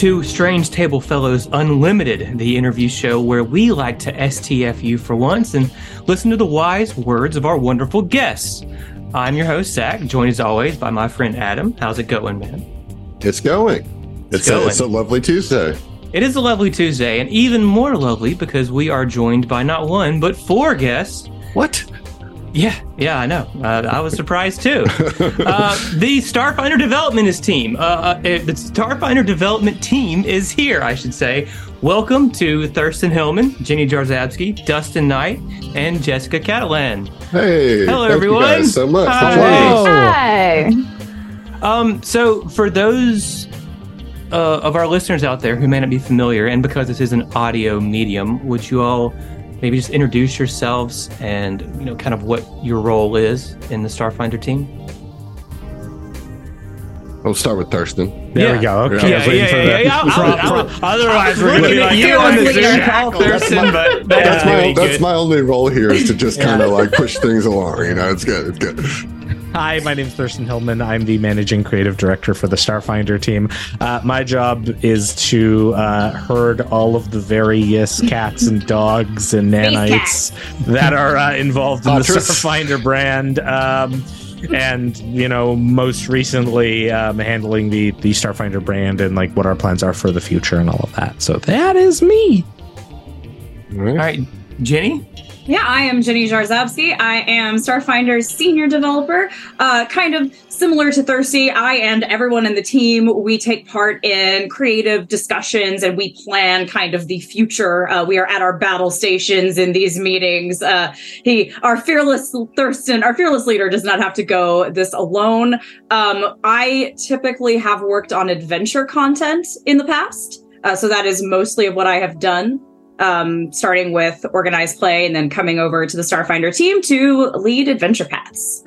To Strange Table Fellows Unlimited, the interview show where we like to STFU for once and listen to the wise words of our wonderful guests. I'm your host, Zac, joined as always by my friend Adam. How's it going, man? It's going. It's, going. A, it's a lovely Tuesday. It is a lovely Tuesday, and even more lovely because we are joined by not one, but four guests. What? Yeah, yeah, I know. Uh, I was surprised too. Uh, the Starfinder development is team. Uh, uh, the Starfinder development team is here, I should say. Welcome to Thurston Hillman, Jenny Jarzabski, Dustin Knight, and Jessica Catalan. Hey. Hello, thank everyone. You guys so much. Hi. for. Hi. Um, so for those uh, of our listeners out there who may not be familiar, and because this is an audio medium, would you all maybe just introduce yourselves and you know kind of what your role is in the Starfinder team? We'll start with Thurston. There Yeah. we go. Okay. Yeah, I was waiting for the. yeah, I- I- pro- I- pro- otherwise, we're going to be like, you you on on the the Zoom Zoom call, call, Thurston, but That's my that's my only role here is to just kind of like push things along. You know, it's good. It's good. Hi, my name is Thurston Hillman. I'm the managing creative director for the Starfinder team. Uh, my job is to uh, herd all of the various cats and dogs and nanites that are uh, involved in the Starfinder brand. Um, and you know, most recently, um, handling the the Starfinder brand and like what our plans are for the future and all of that. So that is me. All right. All right, Jenny. Yeah, I am Jenny Jarzabski. I am Starfinder's senior developer. Uh, kind of similar to Thirsty, I and everyone in the team, we take part in creative discussions and we plan kind of the future. Uh, we are at our battle stations in these meetings. Uh, he, our fearless Thurston, our fearless leader does not have to go this alone. Um, I typically have worked on adventure content in the past. Uh, so that is mostly of what I have done um, starting with organized play and then coming over to the Starfinder team to lead adventure paths.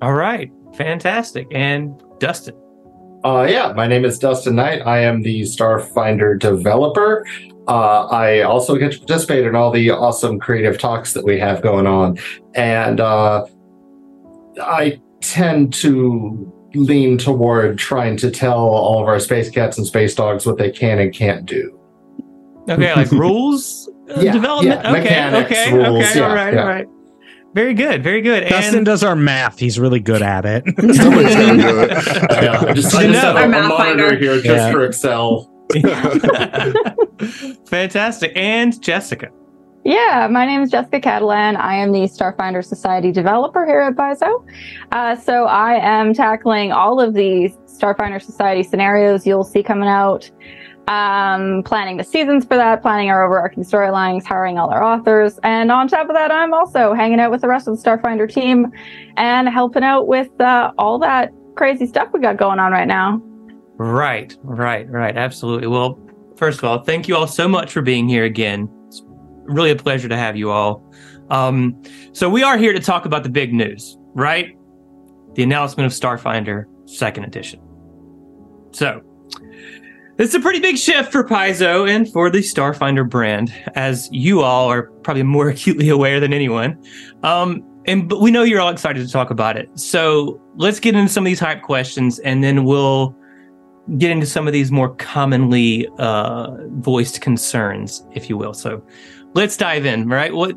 All right, fantastic. And Dustin. Uh, yeah, my name is Dustin Knight. I am the Starfinder developer. Uh, I also get to participate in all the awesome creative talks that we have going on. And uh, I tend to lean toward trying to tell all of our space cats and space dogs what they can and can't do. Okay, like rules uh, Yeah, development. yeah, okay, mechanics, okay, rules, okay. yeah, all right, yeah. all right. Very good, very good. Dustin and does our math. He's really good at it. Somebody's gonna do it. Yeah, I just, I just have a, a monitor finder. here just Yeah. for Excel. fantastic. And Jessica. Yeah, my name is Jessica Catalan. I am the Starfinder Society developer here at Paizo. Uh, so I am tackling all of the Starfinder Society scenarios you'll see coming out, um, planning the seasons for that, planning our overarching storylines, hiring all our authors. And on top of that, I'm also hanging out with the rest of the Starfinder team and helping out with uh, all that crazy stuff we got going on right now. Right, right, right. Absolutely. Well, first of all, thank you all so much for being here again. It's really a pleasure to have you all. Um, so we are here to talk about the big news, right? The announcement of Starfinder Second Edition. So is a pretty big shift for Paizo and for the Starfinder brand, as you all are probably more acutely aware than anyone. Um, and but we know you're all excited to talk about it. So let's get into some of these hype questions, and then we'll get into some of these more commonly uh, voiced concerns, if you will. So let's dive in. Right. What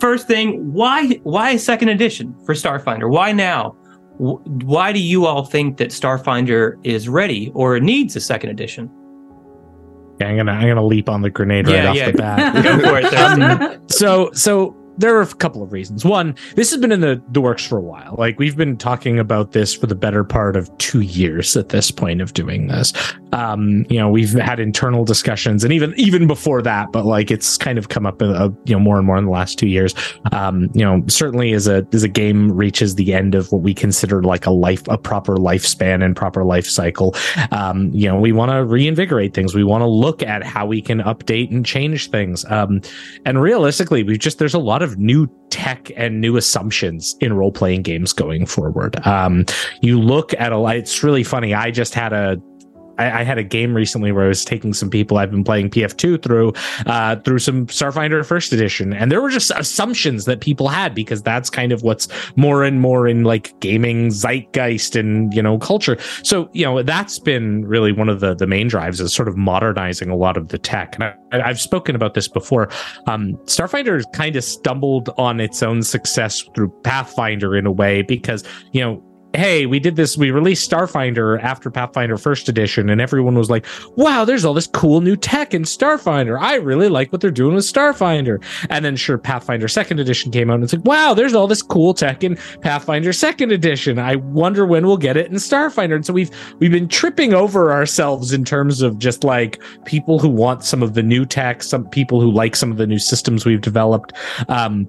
first thing? Why why a second edition for Starfinder? Why now? Wh- Why do you all think that Starfinder is ready or needs a second edition? Yeah, I'm gonna I'm gonna leap on the grenade right Yeah, off yeah. the bat. Go for it. So so there are a couple of reasons. One, this has been in the, the works for a while. Like we've been talking about this for the better part of two years at this point of doing this. Um, you know, we've had internal discussions, and even even before that, but like it's kind of come up, uh, you know, more and more in the last two years. Um, you know, certainly as a as a game reaches the end of what we consider like a life, a proper lifespan and proper life cycle. Um, you know, we want to reinvigorate things. We want to look at how we can update and change things. Um, and realistically, we've just there's a lot of new tech and new assumptions in role playing games going forward. Um, you look at a lot. It's really funny. I just had a I, I, had a game recently where I was taking some people I've been playing PF2 through uh, through some Starfinder First Edition, and there were just assumptions that people had because that's kind of what's more and more in like gaming zeitgeist and you know culture. So you know that's been really one of the the main drives is sort of modernizing a lot of the tech. And I, have spoken about this before. Um, Starfinder kind of stumbled on its own success through Pathfinder in a way because you know hey, we did this, we released Starfinder after Pathfinder first edition, and everyone was like, wow, there's all this cool new tech in Starfinder. I really like what they're doing with Starfinder. And then sure, Pathfinder second edition came out and it's like, wow, there's all this cool tech in Pathfinder second edition. I wonder when we'll get it in Starfinder. And so we've we've been tripping over ourselves in terms of just like people who want some of the new tech, some people who like some of the new systems we've developed. Um,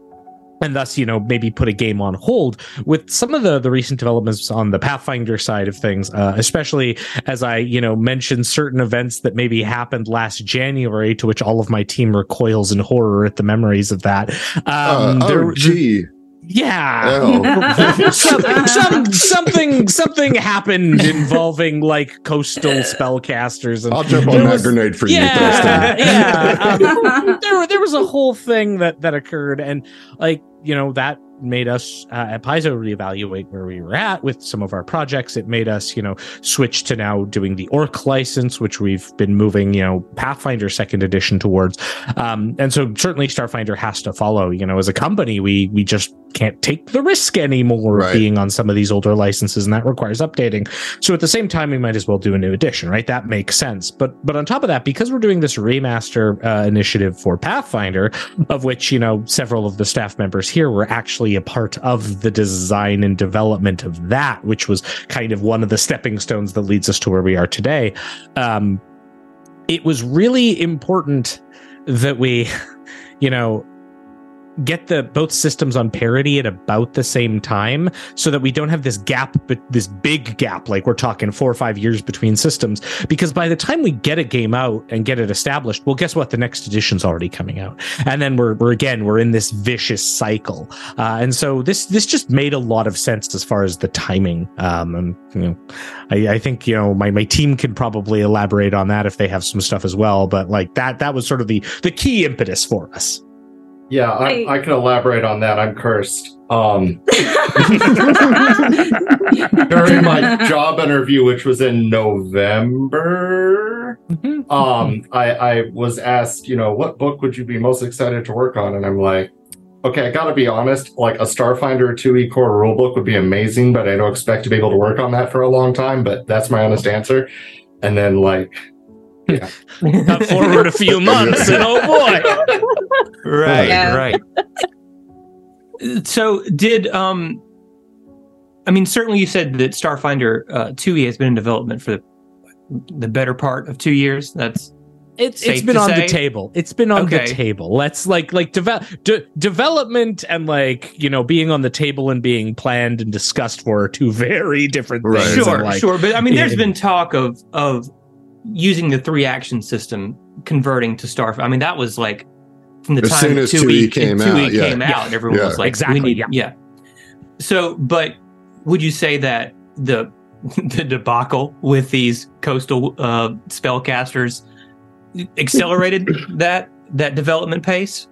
and thus you know maybe put a game on hold. With some of the the recent developments on the pathfinder side of things uh, especially as i you know mentioned certain events that maybe happened last january to which all of my team recoils in horror at the memories of that. Um, uh, oh there, gee yeah. Oh. some, some, something something happened involving like coastal spellcasters. And I'll jump on that was, grenade for yeah, you. Yeah. Um, there, there was a whole thing that that occurred, and like you know that made us uh, at Paizo reevaluate where we were at with some of our projects. It made us, you know, switch to now doing the Orc license, which we've been moving, you know, Pathfinder second edition towards. Um, and so certainly Starfinder has to follow. You know, as a company, we we just can't take the risk anymore right. being on some of these older licenses, and that requires updating. So at the same time, we might as well do a new edition, right? That makes sense. But but on top of that, because we're doing this remaster uh, initiative for Pathfinder, of which you know several of the staff members here were actually a part of the design and development of that, which was kind of one of the stepping stones that leads us to where we are today. Um, it was really important that we, you know, get the both systems on parity at about the same time so that we don't have this gap but this big gap like we're talking four or five years between systems. Because by the time we get a game out and get it established well guess what? The next edition's already coming out. And then we're, we're again we're in this vicious cycle. Uh, and so this this just made a lot of sense as far as the timing. Um and you know I, I think you know my my team can probably elaborate on that if they have some stuff as well. But like that that was sort of the the key impetus for us yeah, I, I, can elaborate on that. I'm cursed. Um, during my job interview, which was in November, mm-hmm. um, I, I was asked, you know, what book would you be most excited to work on? And I'm like, okay, I gotta be honest, like a Starfinder 2e core rulebook would be amazing, but I don't expect to be able to work on that for a long time. But that's my honest answer. And then, like, yeah. Cut forward a few months, and oh boy. right, yeah. right. So, did um, I mean, certainly you said that Starfinder uh, 2e has been in development for the, the better part of two years. That's it's it's been on say? the table. It's been on okay. the table. Let's like like develop de- development and like you know being on the table and being planned and discussed for two very different things. Right. Sure, like, sure. But I mean, there's been talk of of using the three action system converting to Starfinder. I mean, that was like from the as time soon as 2E came, 2E out, yeah. came out, everyone yeah. was like, exactly, need, yeah. yeah. So, but would you say that the the debacle with these coastal uh, spellcasters accelerated that that development pace?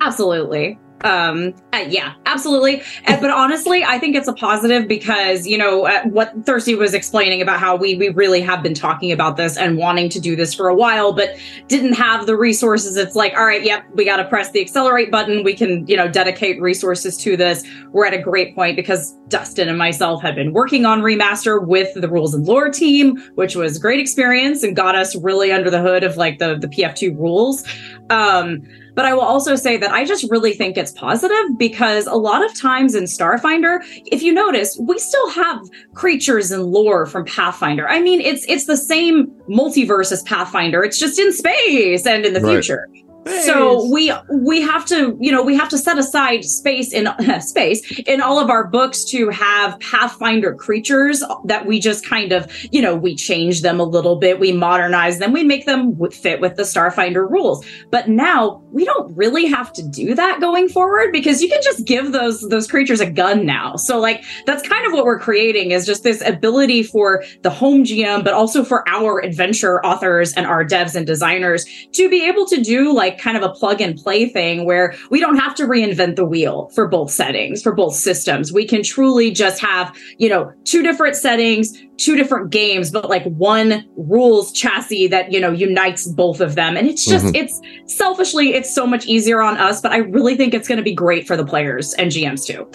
Absolutely um uh, yeah absolutely. Uh, but honestly i think it's a positive because you know uh, what thirsty was explaining about how we we really have been talking about this and wanting to do this for a while but didn't have the resources. It's like all right yep we got to press the accelerate button. We can you know dedicate resources to this. We're at a great point because dustin and myself had been working on remaster with the rules and lore team which was great experience and got us really under the hood of like the the pf2 rules. Um but I will also say that I just really think it's positive because a lot of times in Starfinder, if you notice, we still have creatures and lore from Pathfinder. I mean, it's it's the same multiverse as Pathfinder. It's just in space and in the right. future. So we we have to you know we have to set aside space in space in all of our books to have Pathfinder creatures that we just kind of you know we change them a little bit, we modernize them, we make them fit with the Starfinder rules. But now we don't really have to do that going forward because you can just give those those creatures a gun now. So like that's kind of what we're creating is just this ability for the home GM, but also for our adventure authors and our devs and designers to be able to do like kind of a plug and play thing where we don't have to reinvent the wheel for both settings, for both systems. We can truly just have, you know, two different settings, two different games, but like one rules chassis that, you know, unites both of them. And it's just, Mhm. it's selfishly, it's so much easier on us, but I really think it's going to be great for the players and GMs too.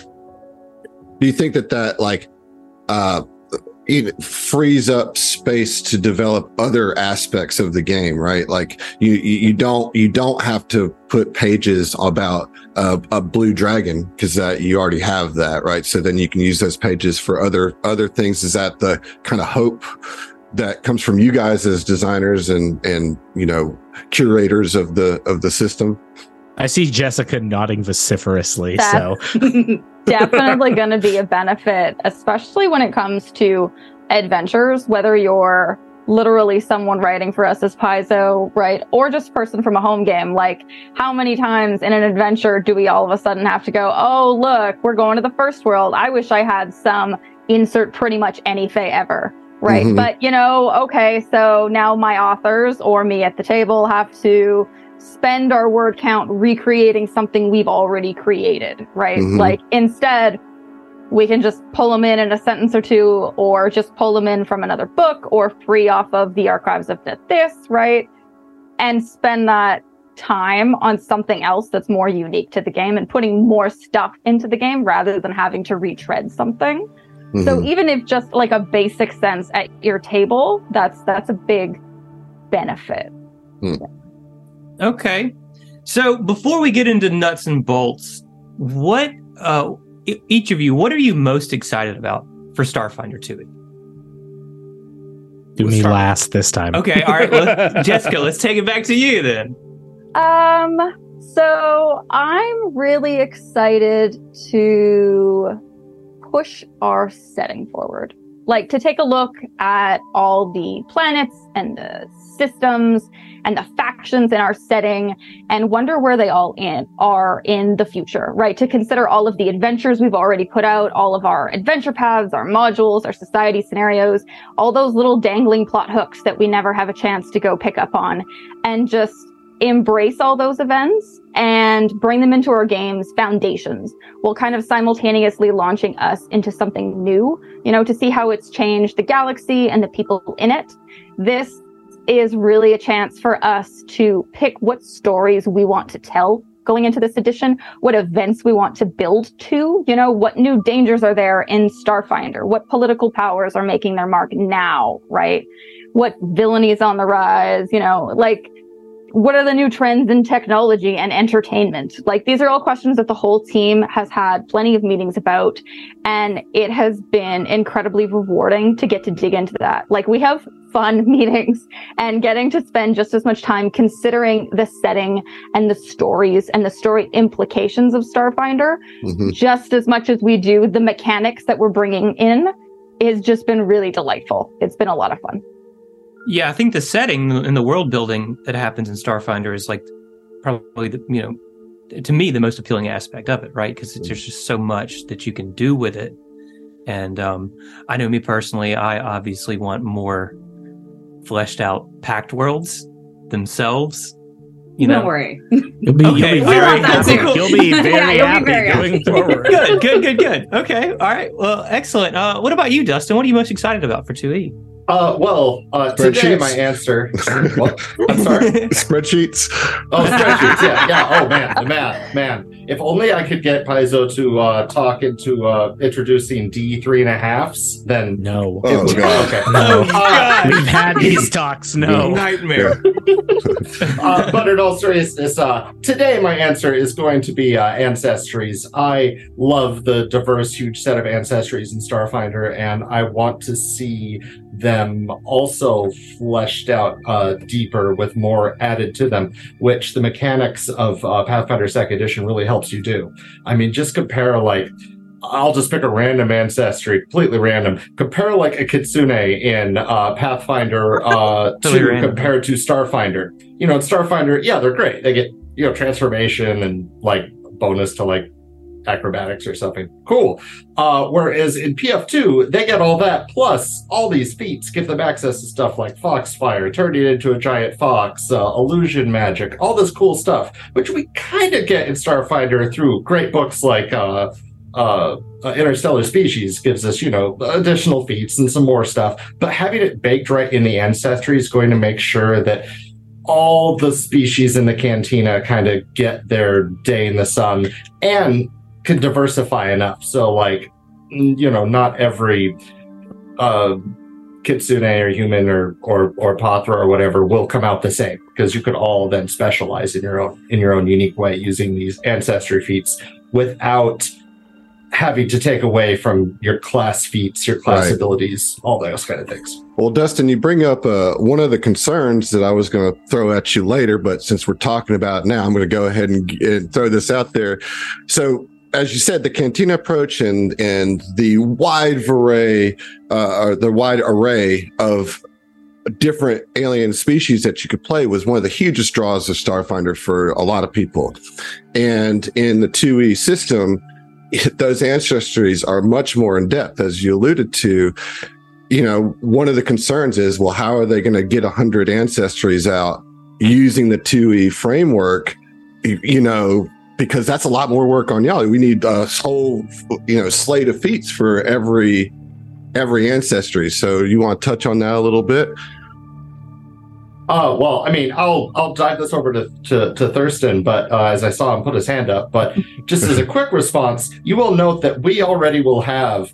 Do you think that that like uh it frees up space to develop other aspects of the game, right? Like you you, don't you don't have to put pages about a, a blue dragon because that you already have that, right? So then you can use those pages for other other things. Is that the kind of hope that comes from you guys as designers and and you know curators of the of the system? I see Jessica nodding vociferously. So definitely going to be a benefit, especially when it comes to adventures, whether you're literally someone writing for us as Paizo, right? Or just a person from a home game. Like, how many times in an adventure do we all of a sudden have to go, oh, look, we're going to the first world. I wish I had some insert pretty much any fay ever. Right. Mhm. But, you know, okay, so now my authors or me at the table have to spend our word count recreating something we've already created, right? Mhm. Like instead, we can just pull them in in a sentence or two, or just pull them in from another book, or free off of the archives of the this, right? And spend that time on something else that's more unique to the game and putting more stuff into the game rather than having to retread something. So Mhm. even if just like a basic sense at your table, that's that's a big benefit. Okay. So before we get into nuts and bolts, what uh each of you, what are you most excited about for Starfinder 2? do Let's me start- last this time. Okay, all right. Well, Jessica, let's take it back to you then. Um, so I'm really excited to push our setting forward. Like to take a look at all the planets and the systems and the factions in our setting and wonder where they all in are in the future, right? To consider all of the adventures we've already put out, all of our adventure paths, our modules, our society scenarios, all those little dangling plot hooks that we never have a chance to go pick up on and just embrace all those events and bring them into our game's foundations while kind of simultaneously launching us into something new, you know, to see how it's changed the galaxy and the people in it. This is really a chance for us to pick what stories we want to tell going into this edition, what events we want to build to, you know, what new dangers are there in Starfinder, what political powers are making their mark now, right? What villainy is on the rise, you know, like what are the new trends in technology and entertainment? Like these are all questions that the whole team has had plenty of meetings about. And it has been incredibly rewarding to get to dig into that. Like we have fun meetings and getting to spend just as much time considering the setting and the stories and the story implications of Starfinder Mhm. just as much as we do the mechanics that we're bringing in has just been really delightful. It's been a lot of fun. Yeah, I think the setting and the world building that happens in Starfinder is like probably the you know to me the most appealing aspect of it, right? Because there's just so much that you can do with it. And um, I know me personally, I obviously want more fleshed out packed worlds themselves. You know, Don't worry. You'll be, Okay, you'll be very want that happy. too. You'll be Yeah, very you'll be happy very going happy. forward. good, good, good, good. Okay, all right. Well, excellent. Uh, what about you, Dustin? What are you most excited about for E? 2E? Uh, well, uh, today my answer. What? I'm sorry. Spreadsheets. Oh, spreadsheets. Yeah, yeah. Oh man, the math, man. If only I could get Paizo to uh, talk into uh, introducing D three and a halves, then No. Oh, God. okay. Oh, Uh, God. We've had these talks. No. Nightmare. uh, but in all seriousness, uh, today my answer is going to be uh, ancestries. I love the diverse, huge set of ancestries in Starfinder, and I want to see them also fleshed out uh, deeper with more added to them, which the mechanics of uh, Pathfinder Second Edition really helps you do. I mean, just compare like I'll just pick a random ancestry, completely random. Compare like a kitsune in uh, Pathfinder uh, Totally to random. compared to Starfinder. You know, in Starfinder, yeah, they're great. They get you know transformation and like bonus to like acrobatics or something. Cool. Uh, whereas in PF2, they get all that plus all these feats give them access to stuff like Foxfire, turning into a giant fox, uh, illusion magic, all this cool stuff, which we kind of get in Starfinder through great books like. Uh, uh, uh, Interstellar Species gives us, you know, additional feats and some more stuff. But having it baked right in the ancestry is going to make sure that all the species in the cantina kind of get their day in the sun and can diversify enough. So, like, you know, not every uh, kitsune or human or or or pahtra or whatever will come out the same because you could all then specialize in your own in your own unique way using these ancestry feats without having to take away from your class feats, your class Right. abilities, all those kind of things. Well, Dustin, you bring up uh, one of the concerns that I was going to throw at you later, but since we're talking about now, I'm going to go ahead and, and throw this out there. So, as you said, the cantina approach and and the wide array, uh, or the wide array of different alien species that you could play was one of the hugest draws of Starfinder for a lot of people. And in the 2E system, those ancestries are much more in depth, as you alluded to you know, one of the concerns is, well, how are they going to get 100 ancestries out using the 2E framework? You, you know, because that's a lot more work on y'all. We need a whole, you know, slate of feats for every every ancestry. So you want to touch on that a little bit? Oh well, I mean, I'll I'll dive this over to to, to Thurston, but uh, as I saw him put his hand up, but just as a quick response, you will note that we already will have,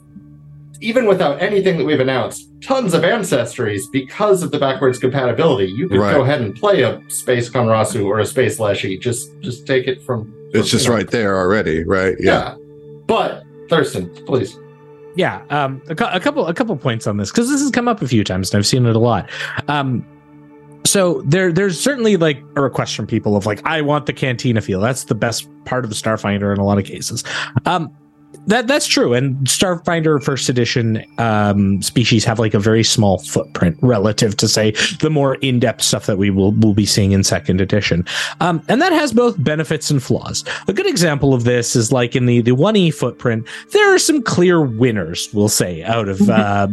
even without anything that we've announced, tons of ancestries because of the backwards compatibility. You could Right. go ahead and play a space Conrasu or a space Leshy. Just just take it from. It's just you know, right there already, right? Yeah. But Thurston, please. yeah um a, a couple a couple points on this because this has come up a few times and i've seen it a lot um so there there's certainly like a request from people of like i want the cantina feel that's the best part of the starfinder in a lot of cases um that that's true and starfinder first edition um species have like a very small footprint relative to say the more in-depth stuff that we will will be seeing in second edition um and that has both benefits and flaws a good example of this is like in the the 1e footprint there are some clear winners, we'll say, out of uh,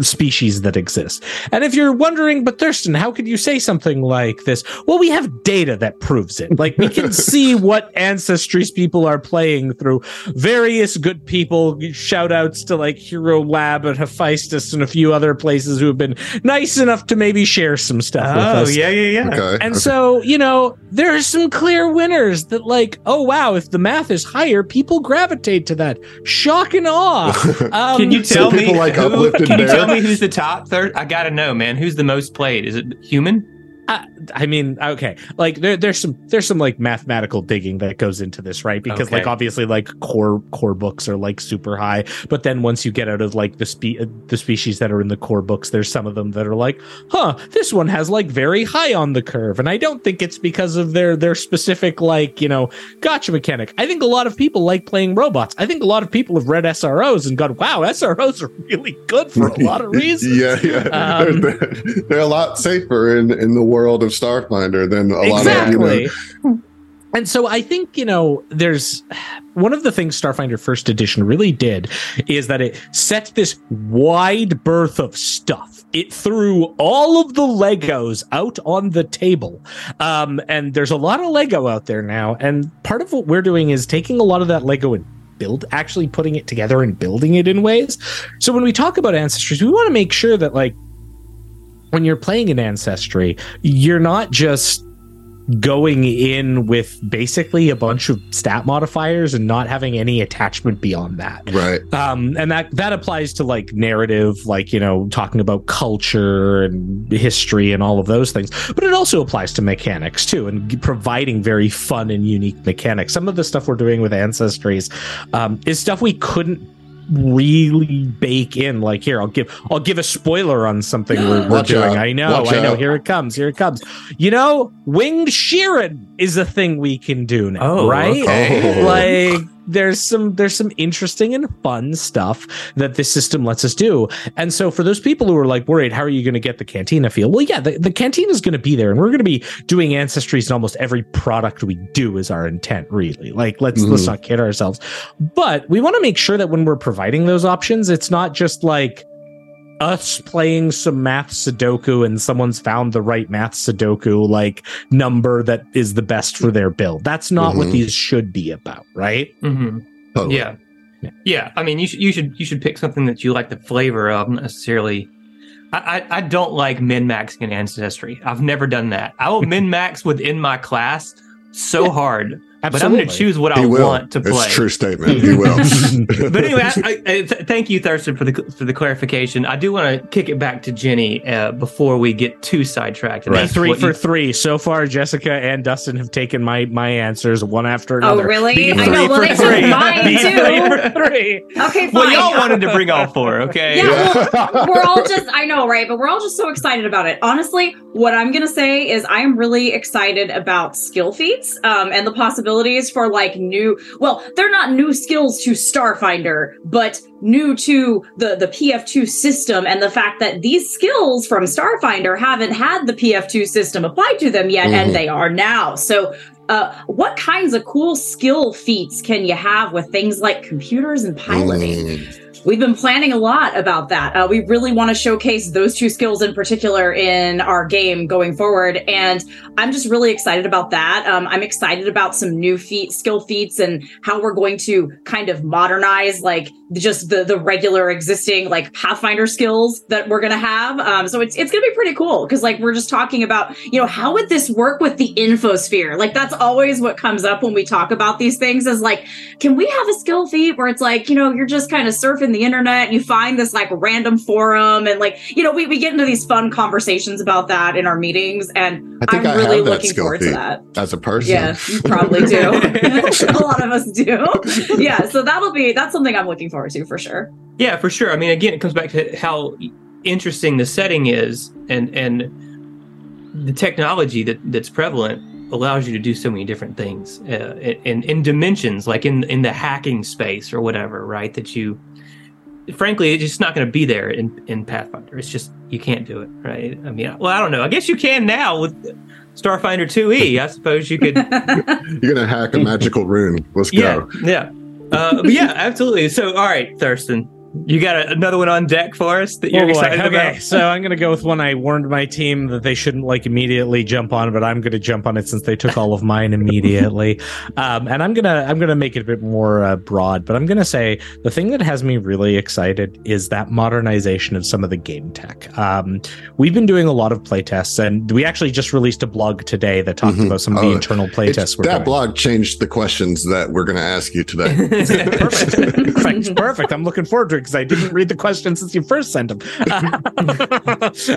species that exist. And if you're wondering, but Thurston, how could you say something like this? Well, we have data that proves it. Like we can see what ancestries people are playing through various good people. Shout outs to like Hero Lab and Hephaistos and a few other places who have been nice enough to maybe share some stuff with Oh us. yeah, yeah, yeah. Okay. And so, you know, there are some clear winners that, like, oh wow, if the math is higher, people gravitate to that. Shock and awe. Um, Can you so tell me? like who, can you Bear? tell me who's the top third? I gotta know, man. Who's the most played? Is it human? I mean, okay, like there, there's some there's some like mathematical digging that goes into this, right? Because Okay. like obviously like core core books are like super high, but then once you get out of like the spe- uh, the species that are in the core books, there's some of them that are like, huh, this one has like very high on the curve, and I don't think it's because of their their specific like you know gotcha mechanic. I think a lot of people like playing robots. I think a lot of people have read SROs and gone, wow, SROs are really good for a lot of reasons. yeah, yeah. Um, they're, they're, they're a lot safer in, in the world of Starfinder than a lot of exactly. you know, And so I think, you know, there's one of the things Starfinder First Edition really did is that it set this wide berth of stuff. It threw all of the Legos out on the table. Um, and there's a lot of Lego out there now. And part of what we're doing is taking a lot of that Lego and build actually putting it together and building it in ways. So when we talk about ancestries, we want to make sure that like when you're playing an ancestry, you're not just going in with basically a bunch of stat modifiers and not having any attachment beyond that. Right. Um, and that that applies to like narrative, like you know, talking about culture and history and all of those things. But it also applies to mechanics too, and providing very fun and unique mechanics. Some of the stuff we're doing with ancestries um, is stuff we couldn't really bake in like here i'll give i'll give a spoiler on something we're, we're doing out. i know Watch i know out. here it comes here it comes you know winged shirren is a thing we can do now Oh, right okay. Oh. like there's some there's some interesting and fun stuff that this system lets us do. And so for those people who are like worried how are you going to get the cantina feel? Well yeah the, the cantina is going to be there and we're going to be doing ancestries in almost every product we do is our intent really. Like let's let's Mhm. not kid ourselves. But we want to make sure that when we're providing those options it's not just like us playing some math sudoku and someone's found the right math sudoku like number that is the best for their build that's not what Mhm. these should be about right hmm Totally. Yeah. Yeah. yeah. I mean, you should you should you should pick something that you like the flavor of, not necessarily. I, I, I don't like min maxing in ancestry. I've never done that. I will min max within my class so hard, but I'm going to choose what He I will. want to It's play. a true statement. He will. But anyway, I, I, I, th- thank you, Thurston, for the for the clarification. I do want to kick it back to Jenny uh, before we get too sidetracked. And Right. three for you- three so far. Jessica and Dustin have taken my my answers one after another. Oh, really? Be I three know. Well, for they took three. mine too. three for three. Okay, fine. Well, y'all wanted to bring all four, okay? Yeah, well, we're all just, I know, right? But we're all just so excited about it. Honestly, what I'm going to say is I am really excited about skill feats um, and the possibilities for like new, well, they're not new skills to Starfinder, but new to the, the PF2 system and the fact that these skills from Starfinder haven't had the PF2 system applied to them yet, Mhm. and they are now. So, uh, what kinds of cool skill feats can you have with things like computers and piloting? Mm. We've been planning a lot about that. Uh, we really want to showcase those two skills in particular in our game going forward, and I'm just really excited about that. Um, I'm excited about some new feat, skill feats, and how we're going to kind of modernize like just the the regular existing like Pathfinder skills that we're gonna have. Um, so it's it's gonna be pretty cool because like we're just talking about you know how would this work with the infosphere? Like that's always what comes up when we talk about these things is like can we have a skill feat where it's like you know you're just kind of surfing the internet and you find this like random forum and like you know we, we get into these fun conversations about that in our meetings and I think i'm I really have looking forward to that As a person. yeah you probably do a lot of us do yeah so that'll be that's something i'm looking forward to for sure Yeah, for sure. I mean, again, it comes back to how interesting the setting is, and and the technology that that's prevalent allows you to do so many different things uh, in in dimensions, like in in the hacking space or whatever, right? That you, frankly, it's just not going to be there in in Pathfinder. It's just you can't do it, right? I mean, well, I don't know. I guess you can now with Starfinder 2e. I suppose you could You're gonna hack a magical rune. Let's yeah, go. yeah, uh, yeah, absolutely. So, all right, Thurston, you got a, another one on deck for us that you're Oh, boy. excited okay, about. so I'm going to go with one I warned my team that they shouldn't like immediately jump on, but I'm going to jump on it since they took all of mine immediately. um, and I'm gonna I'm gonna make it a bit more uh, broad, but I'm going to say the thing that has me really excited is that modernization of some of the game tech. Um, we've been doing a lot of playtests, and we actually just released a blog today that talked Mhm. about some of Oh, the internal It's- playtests that doing. blog changed the questions that we're gonna ask you today. perfect. perfect. Perfect. I'm looking forward to it because I didn't read the questions since you first sent them.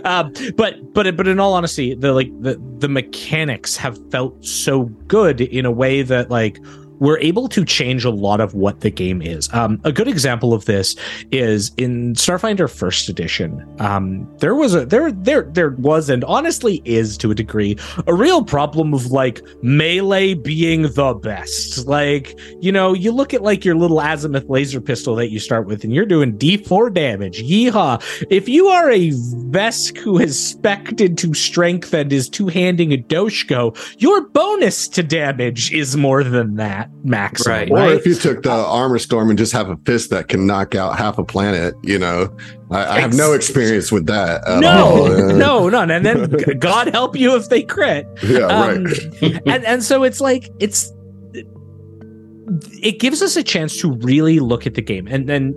um, but but but in all honesty, the like the the mechanics have felt so good in a way that like we're able to change a lot of what the game is. Um, a good example of this is in Starfinder First Edition. Um, there was a there there there was and honestly is to a degree a real problem of like melee being the best. Like you know, you look at like your little azimuth laser pistol that you start with, and you're doing D4 damage. Yeehaw! If you are a Vesk who has specced into strength and is two handing a Doshko, your bonus to damage is more than that maximum. Right. Or Right. if you took the armor storm and just have a fist that can knock out half a planet, you know, I, I have no experience with that. at no, Uh, no, none. And then God help you if they crit. Yeah, Um, right. and and so it's like it's it gives us a chance to really look at the game and then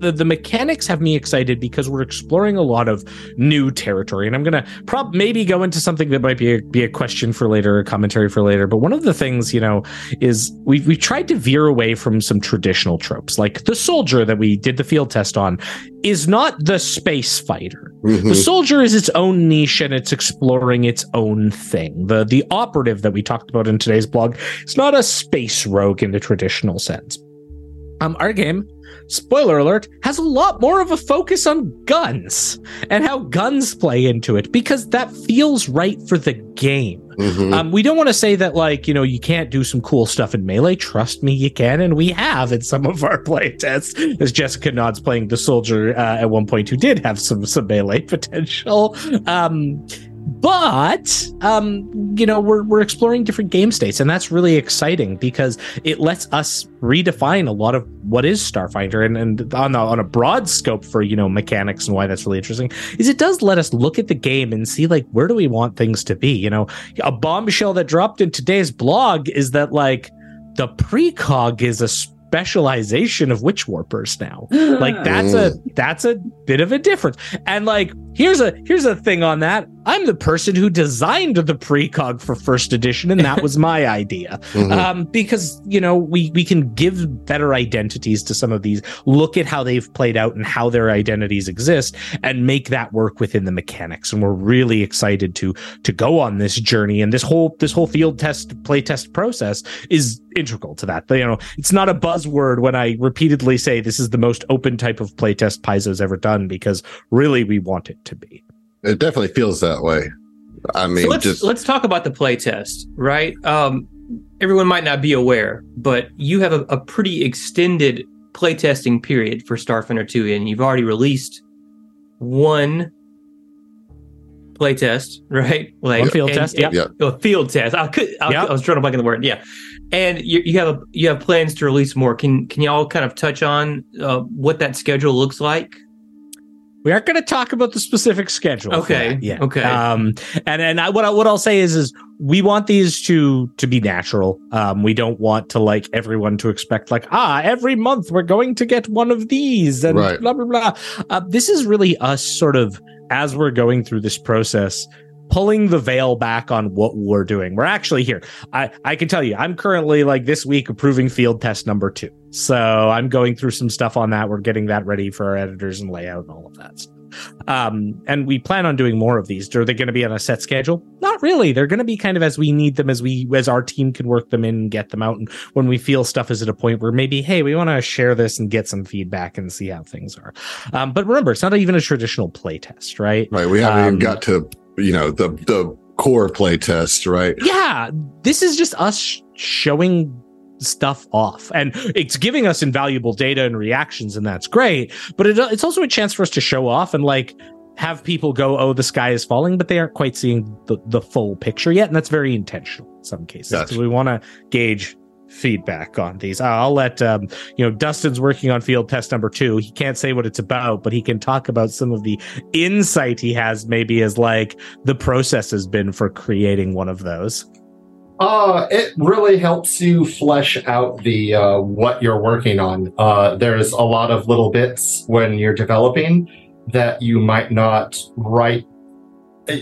the, the mechanics have me excited because we're exploring a lot of new territory. And I'm gonna prob maybe go into something that might be a, be a question for later, a commentary for later. But one of the things, you know, is we've we've tried to veer away from some traditional tropes, like the soldier that we did the field test on, is not the space fighter. Mhm. The soldier is its own niche and it's exploring its own thing. The the operative that we talked about in today's blog is not a space rogue in the traditional sense. Um, our game, spoiler alert, has a lot more of a focus on guns and how guns play into it because that feels right for the game. Mhm. Um, we don't want to say that like you know you can't do some cool stuff in melee. Trust me, you can, and we have in some of our play tests. As Jessica nods playing the soldier uh, at one point, who did have some some melee potential. Um, but um, you know we're we're exploring different game states, and that's really exciting because it lets us redefine a lot of what is Starfinder, and and on a, on a broad scope for you know mechanics and why that's really interesting is it does let us look at the game and see like where do we want things to be. You know, a bombshell that dropped in today's blog is that like the precog is a specialization of witch warpers now. Like that's a that's a bit of a difference. And like here's a here's a thing on that i'm the person who designed the precog for first edition and that was my idea. Mhm. um because you know we we can give better identities to some of these look at how they've played out and how their identities exist and make that work within the mechanics. And we're really excited to to go on this journey. And this whole this whole field test play test process is integral to that. You know it's not a buzzword when i repeatedly say this is the most open type of playtest paizo's ever done because really we want it to be it definitely feels that way. I mean, so let's just let's talk about the playtest, right? Um, everyone might not be aware, but you have a, a pretty extended playtesting period for Starfinder 2, and you've already released one playtest, right? Like One field and- test, and- yeah. a field test. I could, I, Yep. I was trying to blank on the word, yeah. And you, you have a, you have plans to release more. Can can y'all kind of touch on uh, what that schedule looks like? We aren't going to talk about the specific schedule. Okay, Yeah. okay. Um, and and I, what I, what I'll say is is we want these to to be natural. Um, we don't want to like everyone to expect like ah every month we're going to get one of these and Right. blah blah blah. Uh, this is really us sort of as we're going through this process. Pulling the veil back on what we're doing. We're actually here. I, I can tell you, I'm currently like this week approving field test number two. So I'm going through some stuff on that. We're getting that ready for our editors and layout and all of that stuff. Um, and we plan on doing more of these. Are they going to be on a set schedule? Not really. They're going to be kind of as we need them, as we, as our team can work them in and get them out. And when we feel stuff is at a point where maybe, hey, we want to share this and get some feedback and see how things are. Um, but remember, it's not even a traditional play test, right? right. We haven't even Um, got to you know the the core play test, right? yeah this is just us sh- showing stuff off and it's giving us invaluable data and reactions and that's great but it, it's also a chance for us to show off and like have people go oh the sky is falling but they aren't quite seeing the, the full picture yet and that's very intentional in some cases because Gotcha. we want to gauge feedback on these i'll let um you know dustin's working on field test number two he can't say what it's about but he can talk about some of the insight he has maybe as like the process has been for creating one of those Uh, it really helps you flesh out the uh, what you're working on. Uh, there's a lot of little bits when you're developing that you might not write.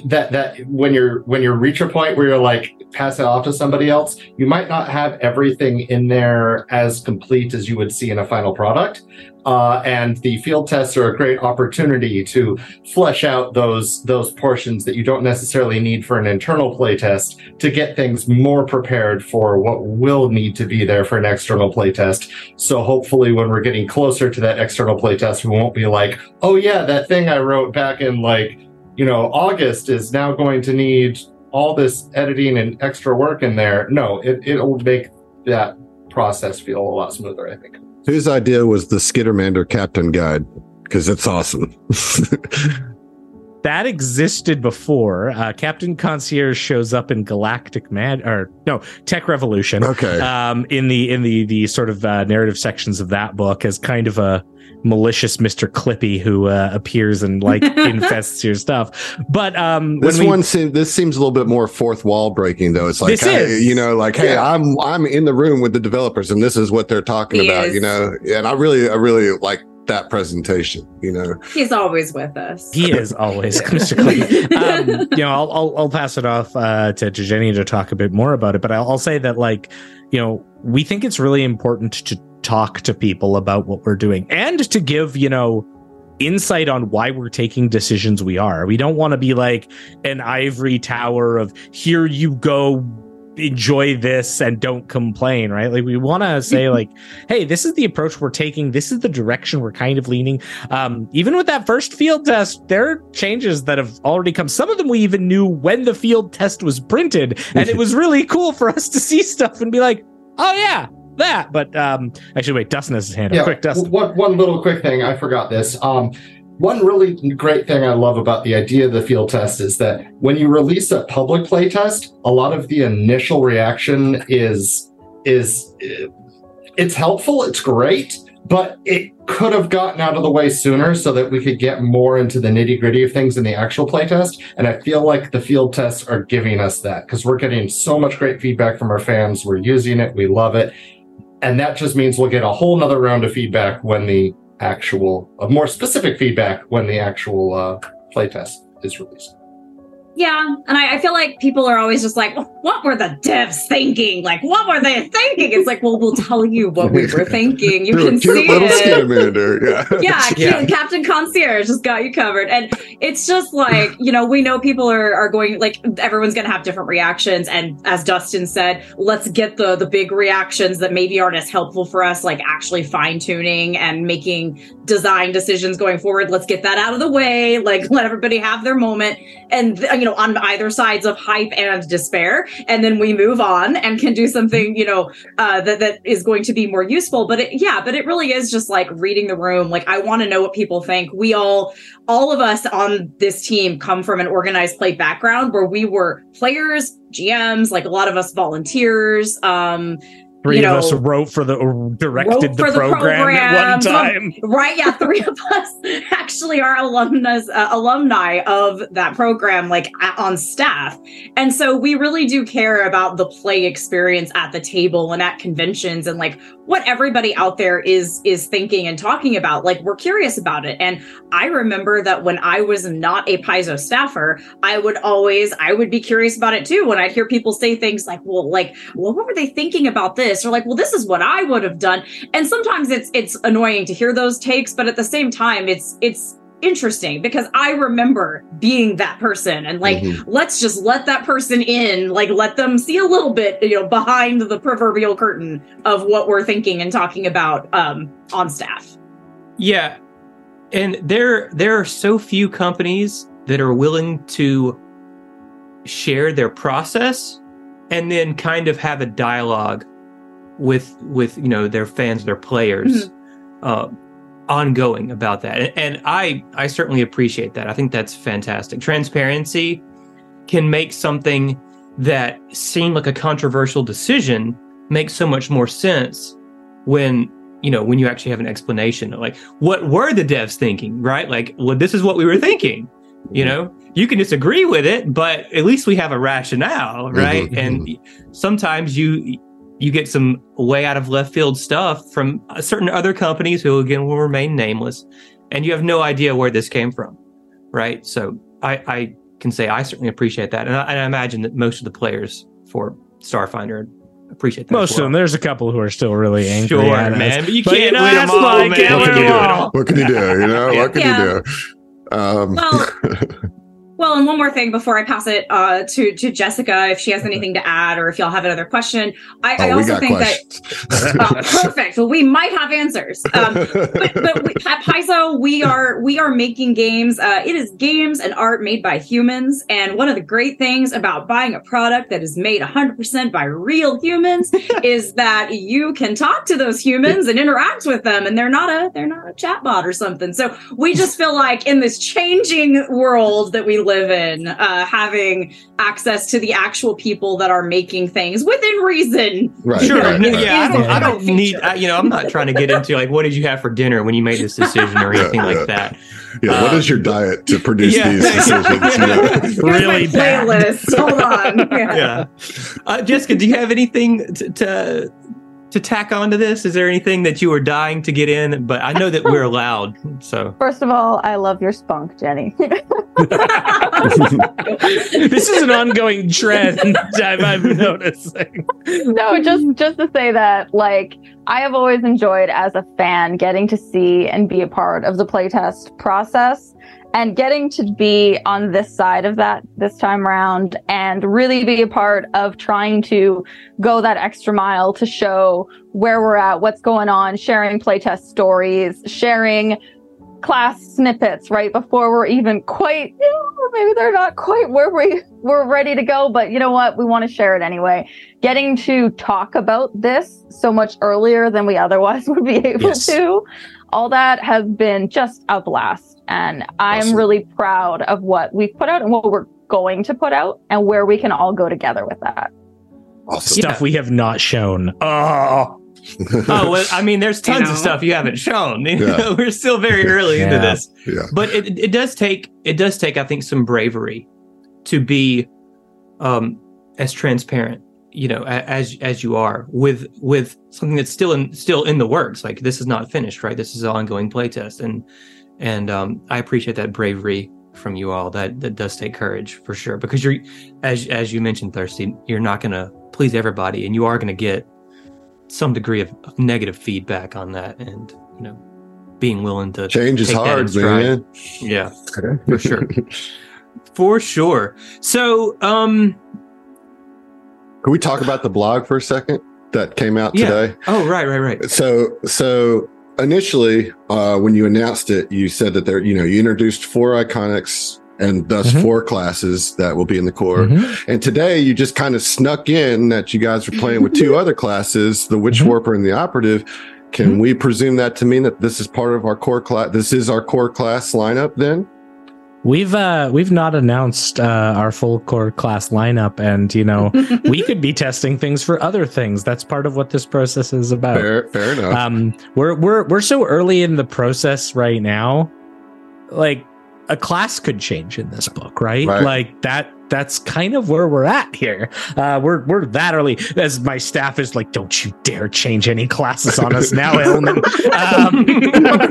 That that when you're when you reach a point where you're like pass it off to somebody else, you might not have everything in there as complete as you would see in a final product. Uh, and the field tests are a great opportunity to flesh out those those portions that you don't necessarily need for an internal playtest to get things more prepared for what will need to be there for an external playtest. So hopefully, when we're getting closer to that external playtest, we won't be like, "Oh yeah, that thing I wrote back in like you know August is now going to need all this editing and extra work in there." No, it it'll make that process feel a lot smoother. I think. Whose idea was the Skittermander Captain Guide? Because it's awesome. that existed before. Uh, Captain Concierge shows up in Galactic Mad or no Tech Revolution. okay. Um, in the in the the sort of uh, narrative sections of that book as kind of a malicious Mister Clippy who uh, appears and like infests your stuff. But um, this we, one seems this seems a little bit more fourth wall breaking though. It's like This hey, is. you know, like hey, Yeah. I'm I'm in the room with the developers and this is what they're talking He about, is. you know. And I really I really like that presentation. You know, He's always with us. He is always Mr. Clayton. Um, you know, I'll, I'll I'll pass it off uh, to, to Jenny to talk a bit more about it, but I'll, I'll say that like, you know, we think it's really important to talk to people about what we're doing and to give you know insight on why we're taking decisions we are. We don't want to be like an ivory tower of here you go enjoy this and don't complain, right? Like we want to say like, hey, this is the approach we're taking. This is the direction we're kind of leaning. Um, even with that first field test, there are changes that have already come. Some of them we even knew when the field test was printed, and it was really cool for us to see stuff and be like, oh yeah, that. But um, actually, wait, Dustin has his hand up. Quick, Dustin. One, one little quick thing. I forgot this. Um, one really great thing I love about the idea of the field test is that when you release a public play test, a lot of the initial reaction is is it's helpful, it's great, but it could have gotten out of the way sooner so that we could get more into the nitty gritty of things in the actual playtest. And I feel like the field tests are giving us that because we're getting so much great feedback from our fans. We're using it, we love it. And that just means we'll get a whole nother round of feedback when the actual, uh, more specific feedback when the actual uh, playtest is released. Yeah, and I, I, feel like people are always just like, "What were the devs thinking? Like, what were they thinking?" It's like, well, we'll tell you what we were thinking. You can see little it. Scamander. Yeah, yeah, Yeah. Cute, Captain Concierge just got you covered, and it's just like you know, we know people are are going like everyone's going to have different reactions, and as Dustin said, let's get the the big reactions that maybe aren't as helpful for us, like actually fine tuning and making design decisions going forward. Let's get that out of the way. Like, let everybody have their moment, and you know, on either sides of hype and despair, and then we move on and can do something you know uh, that that is going to be more useful. But it, yeah, but it really is just like reading the room. Like, I want to know what people think. We all, all of us on this team, come from an organized play background where we were players, GMs, like a lot of us volunteers. Um, Three you of us wrote for the directed the for the program, at one program. time. right yeah three of us actually are alumnus uh, alumni of that program like on staff and so we really do care about the play experience at the table and at conventions and like what everybody out there is is thinking and talking about like we're curious about it and i remember that when i was not a paizo staffer i would always i would be curious about it too when i'd hear people say things like well like well, what were they thinking about this or like well this is what i would have done and sometimes it's it's annoying to hear those takes but at the same time it's it's interesting because i remember being that person and like Mhm. let's just let that person in like let them see a little bit you know behind the proverbial curtain of what we're thinking and talking about um on staff Yeah. And there there are so few companies that are willing to share their process and then kind of have a dialogue with with you know their fans, their players uh ongoing about that. And, and I I certainly appreciate that. I think that's fantastic. Transparency can make something that seemed like a controversial decision make so much more sense when you know when you actually have an explanation like what were the devs thinking right like well this is what we were thinking you know you can disagree with it but at least we have a rationale right Mhm, and sometimes you you get some way out of left field stuff from certain other companies who again will remain nameless and you have no idea where this came from right so i i can say i certainly appreciate that and i, and I imagine that most of the players for starfinder appreciate that as Most of them. There's a couple who are still really angry. Sure, at us. man, but you But can't you win ask them all, Mike, man. What win can you do? What can you do? You know, what can Yeah. you do? Um, Well, Well, and one more thing before I pass it uh, to to Jessica, if she has anything to add, or if y'all have another question, I, I oh, we also think questions. that oh, perfect. Well, we might have answers. Um, but, but we, at Paizo, we are we are making games. Uh, it is games and art made by humans, and one of the great things about buying a product that is made 100% by real humans is that you can talk to those humans and interact with them, and they're not a they're not a chatbot or something. So we just feel like in this changing world that we live in, uh, having access to the actual people that are making things within reason. right. Sure. right, no, right. yeah, I don't, I don't need, I, you know, I'm not trying to get into like, what did you have for dinner when you made this decision or anything yeah. like that. Yeah, what Um, is your diet to produce yeah. these decisions? You know? Here's Really my bad. playlist. Hold on. Yeah. Yeah. Uh, Jessica, do you have anything to, to to tack onto this? Is there anything that you were dying to get in? But I know that we're allowed. So First of all, I love your spunk, Jenny. this is an ongoing trend I'm, I'm noticing. no, just just to say that, like, I have always enjoyed as a fan getting to see and be a part of the playtest process and getting to be on this side of that this time around and really be a part of trying to go that extra mile to show where we're at, what's going on, sharing playtest stories, sharing class snippets right before we're even quite maybe they're not quite where we we're ready to go but you know what we want to share it anyway getting to talk about this so much earlier than we otherwise would be able Yes. to all that has been just a blast and i'm Awesome. really proud of what we've put out and what we're going to put out and where we can all go together with that Awesome. Stuff we have not shown. Oh, oh well, I mean, there's tons know. of stuff you haven't shown. You Yeah. know, we're still very early into this. Yeah. But it, it does take it does take, I think, some bravery to be um as transparent, you know, as as you are with with something that's still in still in the works. Like this is not finished, right? This is an ongoing playtest. And and um I appreciate that bravery from you all. That that does take courage for sure. Because you're as as you mentioned, Thirsty, you're not gonna please everybody and you are gonna get some degree of of negative feedback on that and you know being willing to Change is take that in hard, man. yeah for sure for sure so um Can we talk about the blog for a second that came out Yeah. today? oh right right right So, so initially, uh, when you announced it, you said that there, you know, you introduced four iconics and thus Mhm. four classes that will be in the core. Mhm. And today, you just kind of snuck in that you guys were playing with two other classes, the Witch Mhm. Warper and the Operative. Can Mhm. we presume that to mean that this is part of our core class? This is our core class lineup, then? We've uh we've not announced uh our full core class lineup and you know we could be testing things for other things. That's part of what this process is about. Fair, fair enough. Um we're we're we're so early in the process right now. Like a class could change in this book, right? Right. Like that that's kind of where we're at here. Uh we're we're that early as my staff is like, don't you dare change any classes on us now, Elman. Um,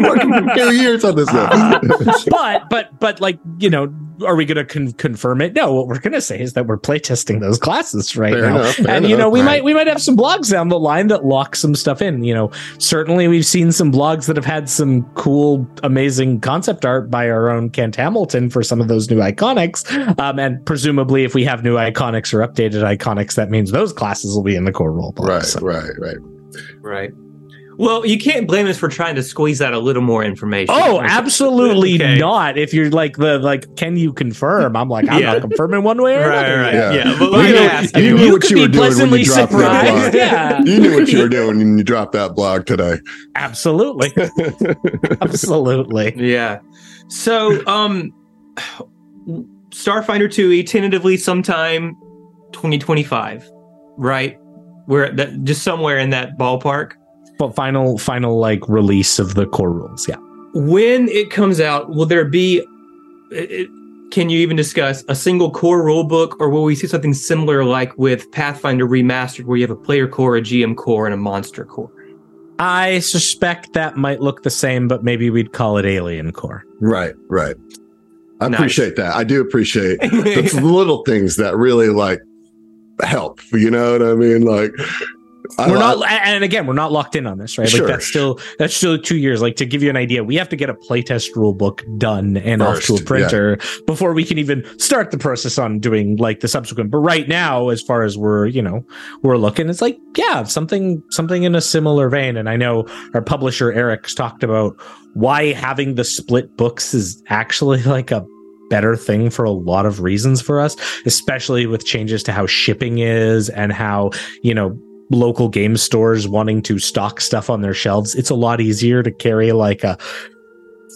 Working for two years on this Uh, but but but like you know are we going to con- confirm it no what we're going to say is that we're playtesting those classes right Fair now enough, fair and you know enough. we Right. might we might have some blogs down the line that lock some stuff in you know certainly we've seen some blogs that have had some cool amazing concept art by our own kent hamilton for some of those new iconics um, and presumably if we have new iconics or updated iconics that means those classes will be in the core role book right, So- right, right. right well you can't blame us for trying to squeeze out a little more information Oh, absolutely okay. not. If you're like the like, can you confirm? I'm like, I'm Yeah. not confirming one way or right another. right Yeah. yeah, but You know- asked you you. knew what could you be were doing when pleasantly you dropped that surprised. blog. Yeah, You knew what you were doing when you dropped that blog today. absolutely, absolutely. Yeah. So, um, Starfinder 2E tentatively sometime 2025, right? We're that just somewhere in that ballpark. But final, final like release of the core rules. Yeah. When it comes out, will there be? It, it- can you even discuss a single core rule book, or will we see something similar like with Pathfinder Remastered, where you have a player core, a GM core, and a monster core? I suspect that might look the same, but maybe we'd call it Alien Core. Right, right. I Nice. appreciate that. I do appreciate the little things that really like help. You know what I mean? Like, I, we're not, and again, we're not locked in on this, right? Sure. Like that's still that's still two years. Like to give you an idea, we have to get a playtest rule book done and off to a First, printer before we can even start the process on doing like the subsequent. But right now, as far as we're you know we're looking, it's like yeah, something something in a similar vein. And I know our publisher Eric's talked about why having the split books is actually like a better thing for a lot of reasons for us, especially with changes to how shipping is and how, you know, local game stores wanting to stock stuff on their shelves. It's a lot easier to carry like a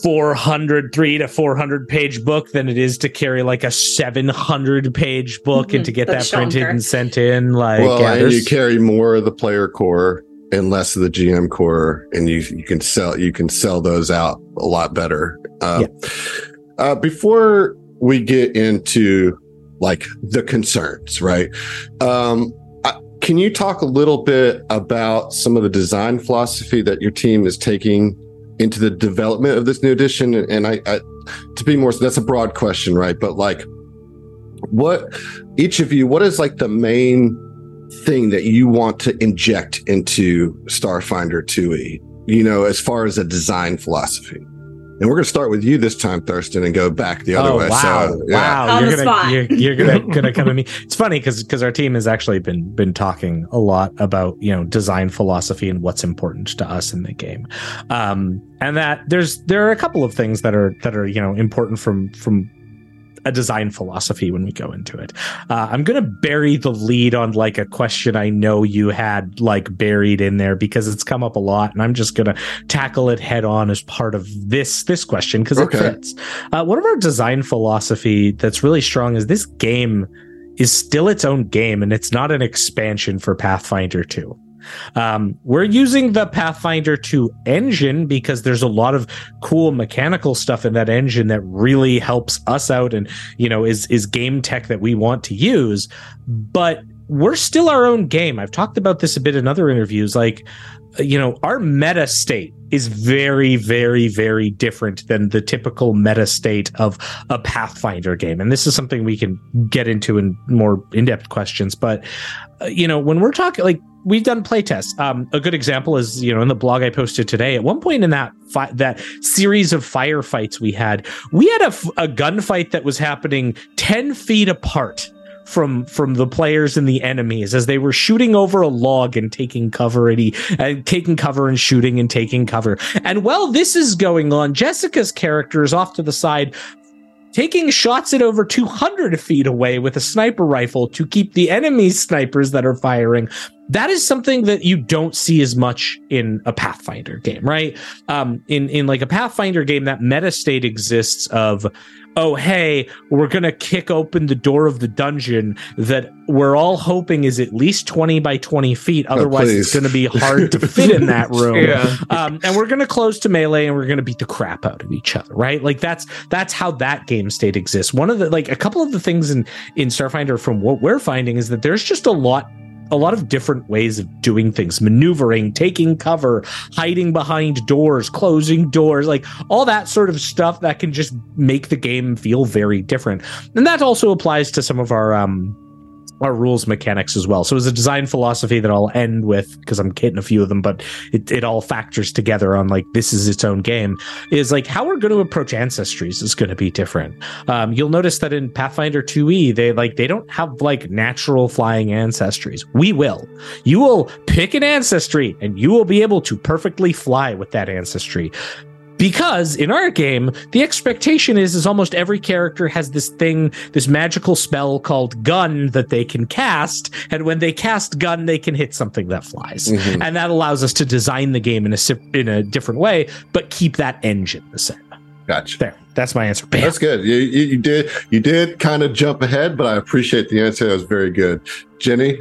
400 3 to 400 page book than it is to carry like a 700 page book and Mhm. to get The that printed chunker. and sent in like well, yeah, and you carry more of the player core and less of the GM core, and you you can sell you can sell those out a lot better. Uh, uh, before we get into like the concerns, right? Um, I, can you talk a little bit about some of the design philosophy that your team is taking into the development of this new edition? And I, I to be more, that's a broad question, right? But like, what each of you, what is like the main thing that you want to inject into Starfinder 2e? You know, as far as a design philosophy. And we're going to start with you this time, Thurston, and go back the other oh, way. Wow, so, yeah. wow, you're gonna you're, you're gonna gonna come at me. It's funny because because our team has actually been been talking a lot about you know design philosophy and what's important to us in the game, um, and that there's there are a couple of things that are that are you know important from from a design philosophy when we go into it. Uh, I'm gonna bury the lead on like a question I know you had like buried in there because it's come up a lot, and I'm just gonna tackle it head on as part of this this question because Okay. it fits. Uh, one of our design philosophy that's really strong is this game is still its own game and it's not an expansion for Pathfinder 2. Um, we're using the Pathfinder 2 engine because there's a lot of cool mechanical stuff in that engine that really helps us out and you know is is game tech that we want to use. But we're still our own game. I've talked about this a bit in other interviews. Like, you know, our meta state is very, very, very different than the typical meta state of a Pathfinder game. And this is something we can get into in more in depth questions. But, uh, you know, when we're talking, like, we've done playtests. Um, a good example is, you know, in the blog I posted today. At one point in that fi- that series of firefights we had, we had a, f- a gunfight that was happening ten feet apart from from the players and the enemies as they were shooting over a log and taking cover and, he, and taking cover and shooting and taking cover. And while this is going on, Jessica's character is off to the side taking shots at over 200 feet away with a sniper rifle to keep the enemy snipers that are firing. That is something that you don't see as much in a Pathfinder game, right? Um, in in like a Pathfinder game, that meta state exists of, oh hey, we're gonna kick open the door of the dungeon that we're all hoping is at least 20 by 20 feet. Otherwise, it's gonna be hard to fit in that room Yeah. um, and we're gonna close to melee and we're gonna beat the crap out of each other right like that's that's how that game state exists one of the like a couple of the things in in starfinder from what we're finding is that there's just a lot a lot of different ways of doing things. Maneuvering taking cover hiding behind doors closing doors like all that sort of stuff that can just make the game feel very different. And that also applies to some of our um our rules mechanics as well. So it's a design philosophy that I'll end with because I'm hitting a few of them, but it, it all factors together on like this is its own game is like how we're going to approach ancestries is going to be different. Um, you'll notice that in Pathfinder 2e they like they don't have like natural flying ancestries. We will. You will pick an ancestry and you will be able to perfectly fly with that ancestry because in our game the expectation is is almost every character has this thing this magical spell called gun that they can cast and when they cast gun they can hit something that flies Mhm. and that allows us to design the game in a in a different way but keep that engine the same Gotcha. there that's my answer Bam. That's good. You, you, you did you did kind of jump ahead, but I appreciate the answer. That was very good. Jenny,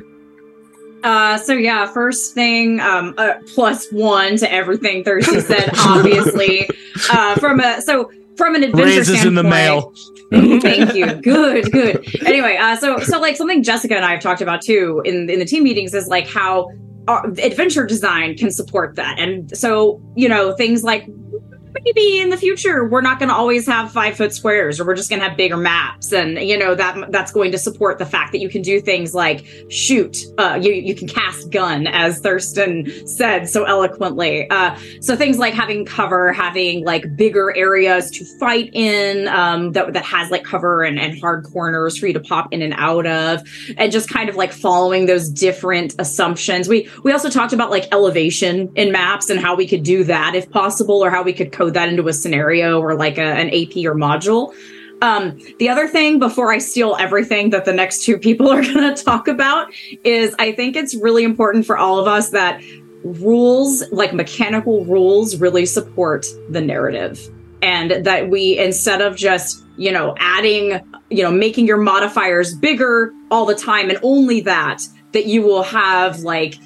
Uh, so yeah, first thing, um, uh, plus one to everything Thirsty said, obviously. Uh, from a so from an adventure raises in the mail Thank you. Good, good. Anyway, uh, so so like something Jessica and I have talked about too in in the team meetings is like how our adventure design can support that, and so you know things like maybe in the future we're not going to always have five foot squares or we're just going to have bigger maps and you know that that's going to support the fact that you can do things like shoot uh you, you can cast gun as thurston said so eloquently. Uh so things like having cover having like bigger areas to fight in um that, that has like cover and, and hard corners for you to pop in and out of and just kind of like following those different assumptions. We we also talked about like elevation in maps and how we could do that if possible or how we could code that into a scenario or like a, an ap or module um, the other thing before I steal everything that the next two people are going to talk about is I think it's really important for all of us that rules, like mechanical rules, really support the narrative. And that we, instead of just, you know, adding, you know, making your modifiers bigger all the time and only that, that you will have like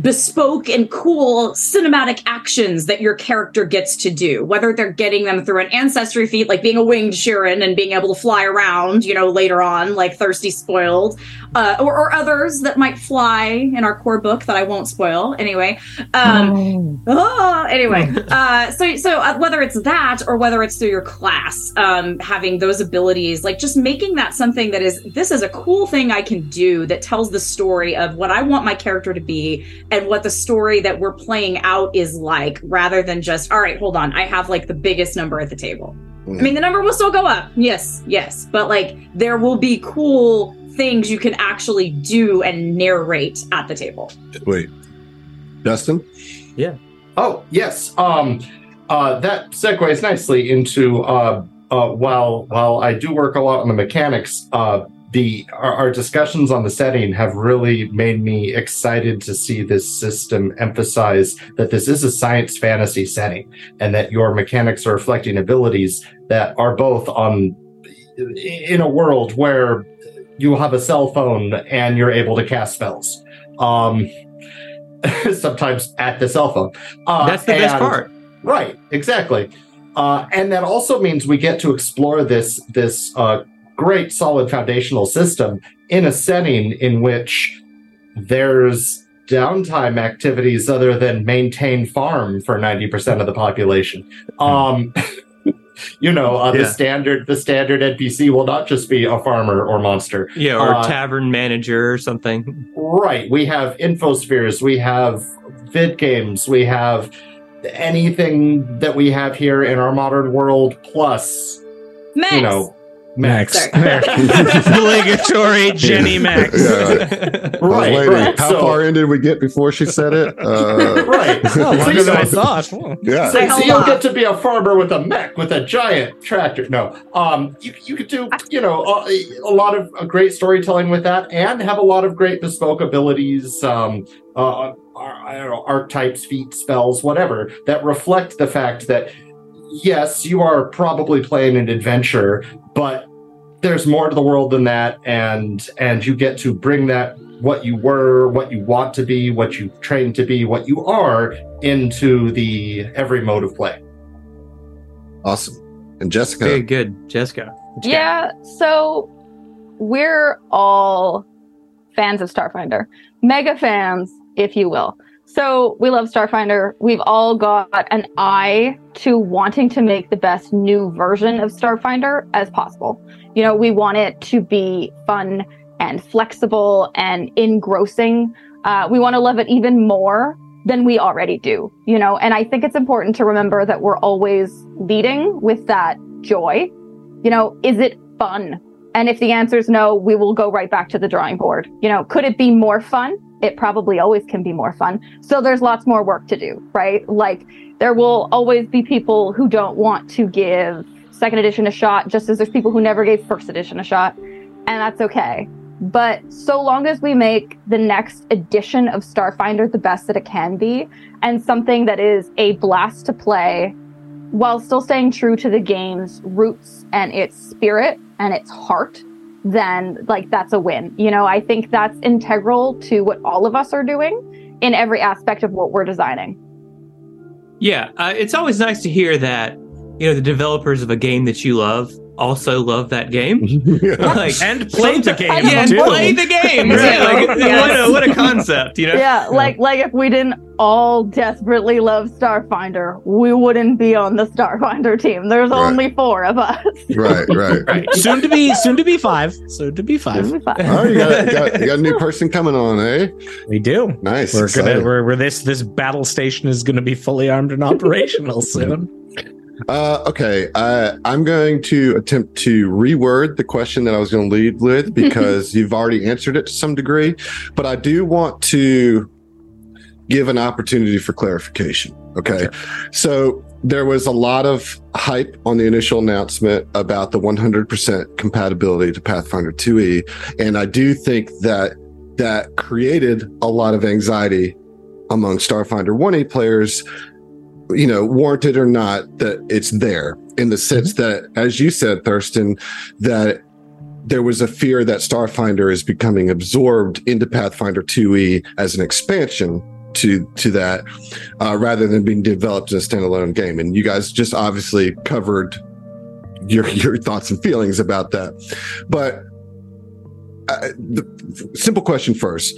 bespoke and cool cinematic actions that your character gets to do, whether they're getting them through an ancestry feat, like being a winged Shirren and being able to fly around, you know, later on, like Thirsty spoiled, uh, or, or others that might fly in our core book that I won't spoil anyway. Um, oh, anyway, uh, so so uh, whether it's that or whether it's through your class, um, having those abilities, like just making that something that is this is a cool thing I can do that tells the story of what I want my character to be and what the story that we're playing out is like, rather than just all right, hold on, I have like the biggest number at the table. I mean, the number will still go up. Yes, yes. But like there will be cool things you can actually do and narrate at the table. Wait, Dustin? Yeah. Oh yes. Um, uh, that segues nicely into uh, uh, while while I do work a lot on the mechanics. Uh, the our, our discussions on the setting have really made me excited to see this system emphasize that this is a science fantasy setting and that your mechanics are reflecting abilities that are both on in a world where you have a cell phone and you're able to cast spells. Um, sometimes at the cell phone. Uh, That's the best part. Right, exactly. Uh, and that also means we get to explore this this uh, great solid foundational system in a setting in which there's downtime activities other than maintain farm for 90% of the population. Um, you know, uh, Yeah. the standard the standard NPC will not just be a farmer or monster. Yeah, or Uh, tavern manager or something. Right. We have infospheres, we have vid games, we have anything that we have here in our modern world, plus, mechs. you know, mechs. Sorry. Obligatory Jenny mechs. Yeah. Right, lady, right. how So- far in did we get before she said it? Uh, right. Oh, So, longer than I thought. Yeah. Say so you'll get to be a farmer with a mech with a giant tractor. No, um, you, you could do you know a, a lot of uh, great storytelling with that, and have a lot of great bespoke abilities. Um, uh, I don't know archetypes, feat, spells, whatever that reflect the fact that yes, you are probably playing an adventure, but there's more to the world than that, and and you get to bring that what you were, what you want to be, what you trained to be, what you are into the every mode of play. Awesome. And Jessica, Very good, Jessica. what you got? Yeah, so we're all fans of Starfinder, mega fans, if you will. So we love Starfinder. We've all got an eye to wanting to make the best new version of Starfinder as possible. You know, we want it to be fun and flexible and engrossing. Uh, we want to love it even more than we already do, you know, and I think it's important to remember that we're always leading with that joy. You know, is it fun? And if the answer is no, we will go right back to the drawing board. You know, could it be more fun? It probably always can be more fun. So there's lots more work to do, right? Like there will always be people who don't want to give second edition a shot, just as there's people who never gave first edition a shot. And that's okay. But so long as we make the next edition of Starfinder the best that it can be, and something that is a blast to play while still staying true to the game's roots and its spirit and its heart, then like that's a win. You know, I think that's integral to what all of us are doing in every aspect of what we're designing. Yeah, uh, it's always nice to hear that you know the developers of a game that you love also love that game. Yeah. like And play the game. And yeah, too. play the game. Right? Like, Yes. what, a, what a concept, you know? Yeah, like like if we didn't all desperately love Starfinder, we wouldn't be on the Starfinder team. There's Right. only four of us. right, right. Right. soon to be soon to be five. Soon to be five. Oh, you got, got, you got a new person coming on, eh? We do. Nice. We're gonna we're, we're this this battle station is gonna be fully armed and operational soon. Uh, okay, uh, I'm going to attempt to reword the question that I was going to lead with because you've already answered it to some degree, but I do want to give an opportunity for clarification. Okay, so there was a lot of hype on the initial announcement about the 100% compatibility to Pathfinder 2e, and I do think that that created a lot of anxiety among Starfinder 1e players you know, warranted or not, that it's there in the sense that, as you said, Thurston, that there was a fear that Starfinder is becoming absorbed into Pathfinder 2e as an expansion to to that uh, rather than being developed as a standalone game. And you guys just obviously covered your your thoughts and feelings about that. But uh, the simple question first.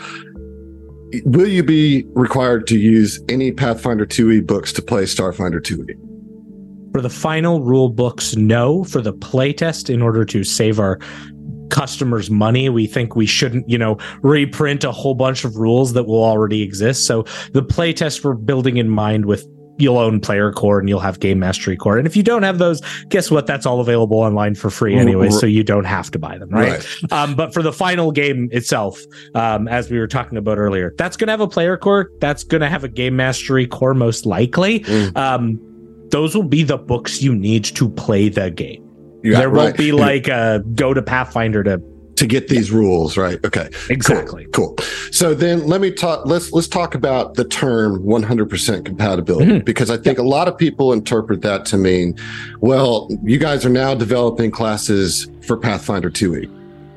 Will you be required to use any Pathfinder 2e books to play Starfinder 2e? For the final rule books, no. For the playtest, in order to save our customers money, we think we shouldn't, you know, reprint a whole bunch of rules that will already exist. So the playtest we're building in mind with you'll own player core and you'll have game mastery core. And if you don't have those, guess what? That's all available online for free anyway. So you don't have to buy them, right? right. Um, but for the final game itself, um, as we were talking about earlier, that's going to have a player core. That's going to have a game mastery core, most likely. Mm. Um, those will be the books you need to play the game. Yeah, there won't right. be like a go to Pathfinder to to get these rules right? Okay. Exactly. Cool, cool. so then let me talk let's let's talk about the term 100% compatibility mm-hmm. because i think a lot of people interpret that to mean well you guys are now developing classes for pathfinder 2e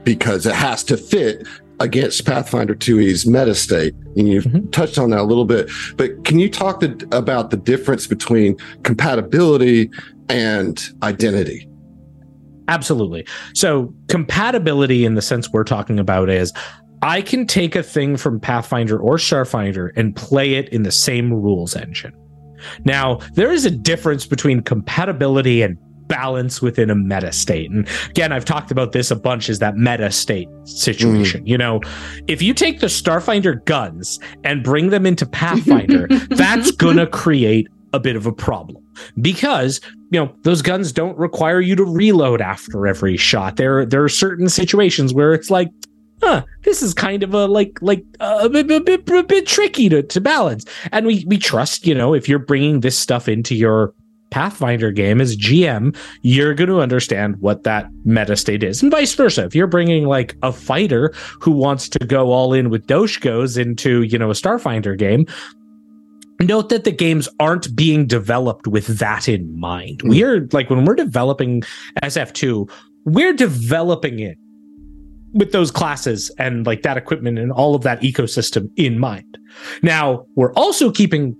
because it has to fit against pathfinder 2e's meta state. And you've mm-hmm. touched on that a little bit but can you talk the, about the difference between compatibility and identity Absolutely. So, compatibility in the sense we're talking about is I can take a thing from Pathfinder or Starfinder and play it in the same rules engine. Now, there is a difference between compatibility and balance within a meta state. And again, I've talked about this a bunch is that meta state situation. Mm. You know, if you take the Starfinder guns and bring them into Pathfinder, that's going to create a bit of a problem. Because you know those guns don't require you to reload after every shot. There there are certain situations where it's like huh this is kind of a like like uh, a, bit, a, bit, a bit tricky to, to balance. And we we trust you know if you're bringing this stuff into your Pathfinder game as GM, you're going to understand what that meta state is, and vice versa. If you're bringing like a fighter who wants to go all in with Doshkos into you know a Starfinder game, note that the games aren't being developed with that in mind. Mm. We're like when we're developing SF2, we're developing it with those classes and like that equipment and all of that ecosystem in mind. Now, we're also keeping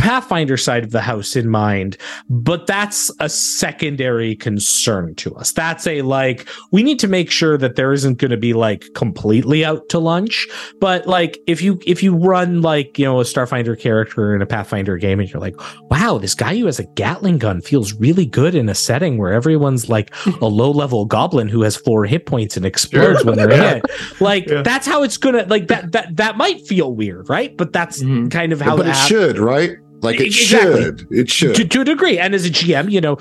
Pathfinder side of the house in mind, but that's a secondary concern to us. That's a like, we need to make sure that there isn't going to be like completely out to lunch. But like, if you, if you run like, you know, a Starfinder character in a Pathfinder game and you're like, wow, this guy who has a Gatling gun feels really good in a setting where everyone's like a low level goblin who has four hit points and explodes when they're hit. Like, yeah. that's how it's going to, like, that, that, that might feel weird, right? But that's mm-hmm. kind of how but it should, right? Like it exactly. should. It should. To, to, a degree. And as a GM, you know,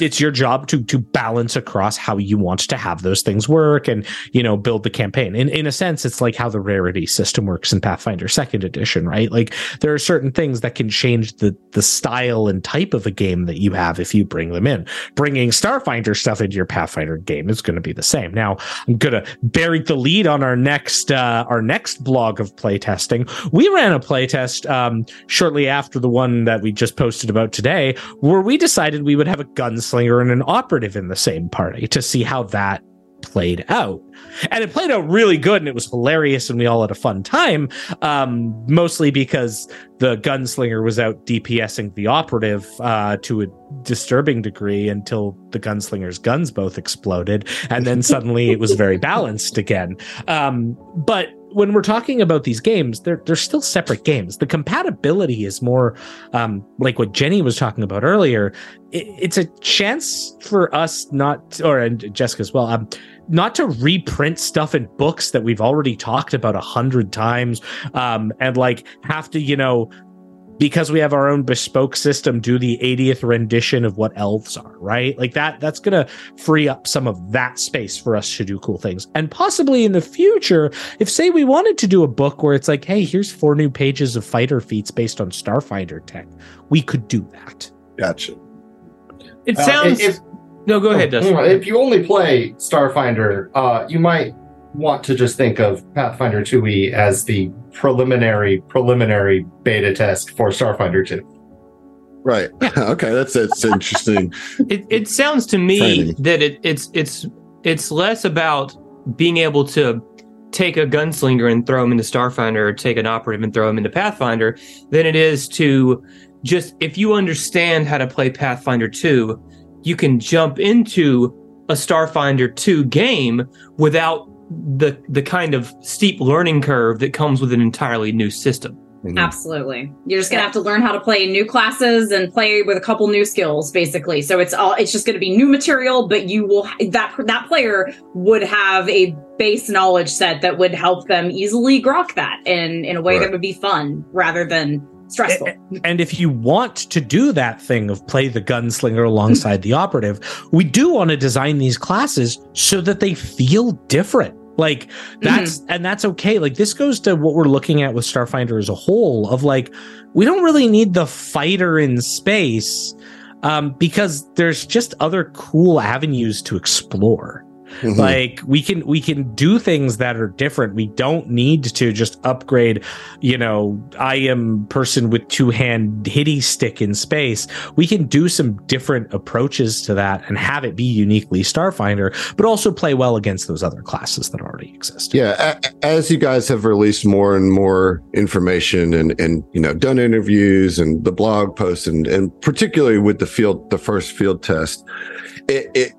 it's your job to to balance across how you want to have those things work and, you know, build the campaign. In in a sense, it's like how the rarity system works in Pathfinder second edition, right? Like there are certain things that can change the the style and type of a game that you have if you bring them in. Bringing Starfinder stuff into your Pathfinder game is going to be the same. Now, I'm going to bury the lead on our next uh our next blog of playtesting. We ran a playtest um shortly after the one one that we just posted about today, where we decided we would have a gunslinger and an operative in the same party to see how that played out. And it played out really good and it was hilarious and we all had a fun time. Um, mostly because the gunslinger was out DPSing the operative uh, to a disturbing degree until the gunslinger's guns both exploded. And then suddenly it was very balanced again. Um, but when we're talking about these games, they're they're still separate games. The compatibility is more um, like what Jenny was talking about earlier. It, it's a chance for us not, or and Jessica as well, um, not to reprint stuff in books that we've already talked about a hundred times, um, and like have to you know because we have our own bespoke system do the 80th rendition of what elves are right? Like that that's going to free up some of that space for us to do cool things. And possibly in the future if say we wanted to do a book where it's like hey here's four new pages of fighter feats based on starfinder tech we could do that. Gotcha. It sounds uh, if, no go ahead Dustin. if you only play starfinder uh, you might want to just think of Pathfinder 2e as the preliminary preliminary beta test for Starfinder 2. Right. okay, that's that's interesting. it it sounds to me Training. that it, it's it's it's less about being able to take a gunslinger and throw him into Starfinder or take an operative and throw him into Pathfinder than it is to just if you understand how to play Pathfinder 2, you can jump into a Starfinder 2 game without the the kind of steep learning curve that comes with an entirely new system. Mhm. Absolutely. You're just gonna have to learn how to play new classes and play with a couple new skills, basically. So it's all it's just gonna be new material, but you will that that player would have a base knowledge set that would help them easily grok that in in a way Right. that would be fun rather than stressful. And if you want to do that thing of play the gunslinger alongside the operative, we do want to design these classes so that they feel different. Like that's and that's okay. Like this goes to what we're looking at with Starfinder as a whole of like we don't really need the fighter in space um because there's just other cool avenues to explore Mhm. like we can we can do things that are different. We don't need to just upgrade you know i am person with two hand hitty stick in space. We can do some different approaches to that and have it be uniquely starfinder but also play well against those other classes that already exist. Yeah, a- as you guys have released more and more information and and you know done interviews and the blog posts and and particularly with the field the first field test, it it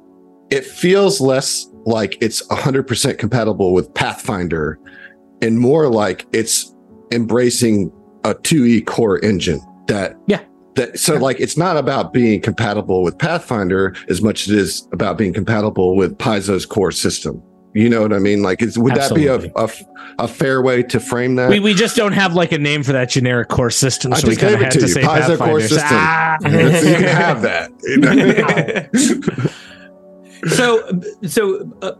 it feels less like it's 100% compatible with Pathfinder and more like it's embracing a 2E core engine that Yeah. that so like it's not about being compatible with Pathfinder as much as it is about being compatible with Paizo's core system. You know what I mean? Like, is, would that be a, a a fair way to frame that? we, we just don't have like a name for that generic core system I so we just kind of gave it had to to you. say Paizo core system. Ah! You can have that. you know? So so uh,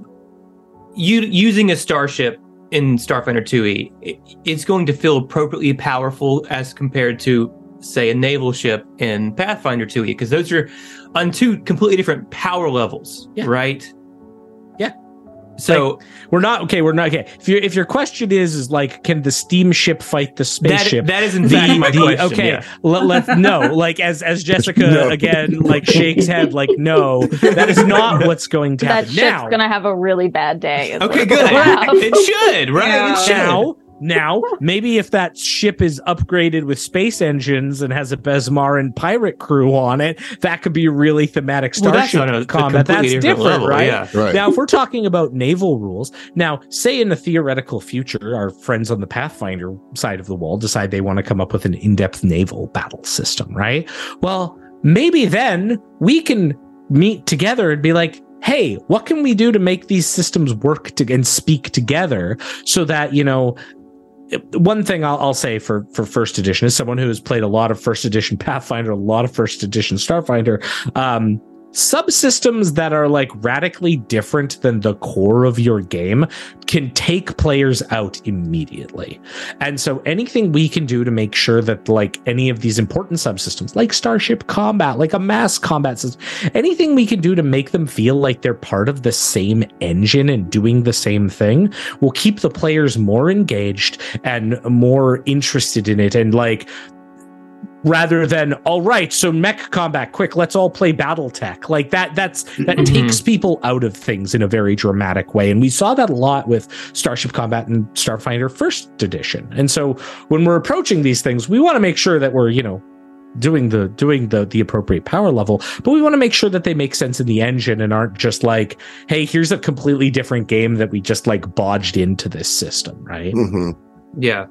you using a starship in Starfinder 2e it, it's going to feel appropriately powerful as compared to say a naval ship in Pathfinder 2e because those are on two completely different power levels Yeah. right. So We're not okay. We're not okay. If your if your question is is like, can the steamship fight the that, spaceship? that is in fact my question okay, yeah. let, let's no. Like as as Jessica No. again like shakes head like no, that is not what's going to happen. That ship's now. gonna have a really bad day. okay good gonna it should right Yeah. it should. now, now, maybe if that ship is upgraded with space engines and has a Besmaran pirate crew on it, that could be really thematic well, that's starship on a, a combat. That's different, different, level, right? yeah right. Now, if we're talking about naval rules, now, say in the theoretical future, our friends on the Pathfinder side of the wall decide they want to come up with an in depth naval battle system, right? Well, maybe then we can meet together and be like, hey, what can we do to make these systems work to, and speak together so that, you know, one thing I'll, I'll say for for first edition is someone who has played a lot of first edition Pathfinder, a lot of first edition Starfinder. Um, subsystems that are like radically different than the core of your game can take players out immediately. And so anything we can do to make sure that like any of these important subsystems like starship combat, like a mass combat system, anything we can do to make them feel like they're part of the same engine and doing the same thing will keep the players more engaged and more interested in it and like rather than all right so mech combat quick let's all play battle tech like that that's that Mhm. takes people out of things in a very dramatic way and we saw that a lot with starship combat and starfinder first edition and so when we're approaching these things we want to make sure that we're you know doing the doing the the appropriate power level but we want to make sure that they make sense in the engine and aren't just like hey here's a completely different game that we just like bodged into this system right Mhm. Yeah.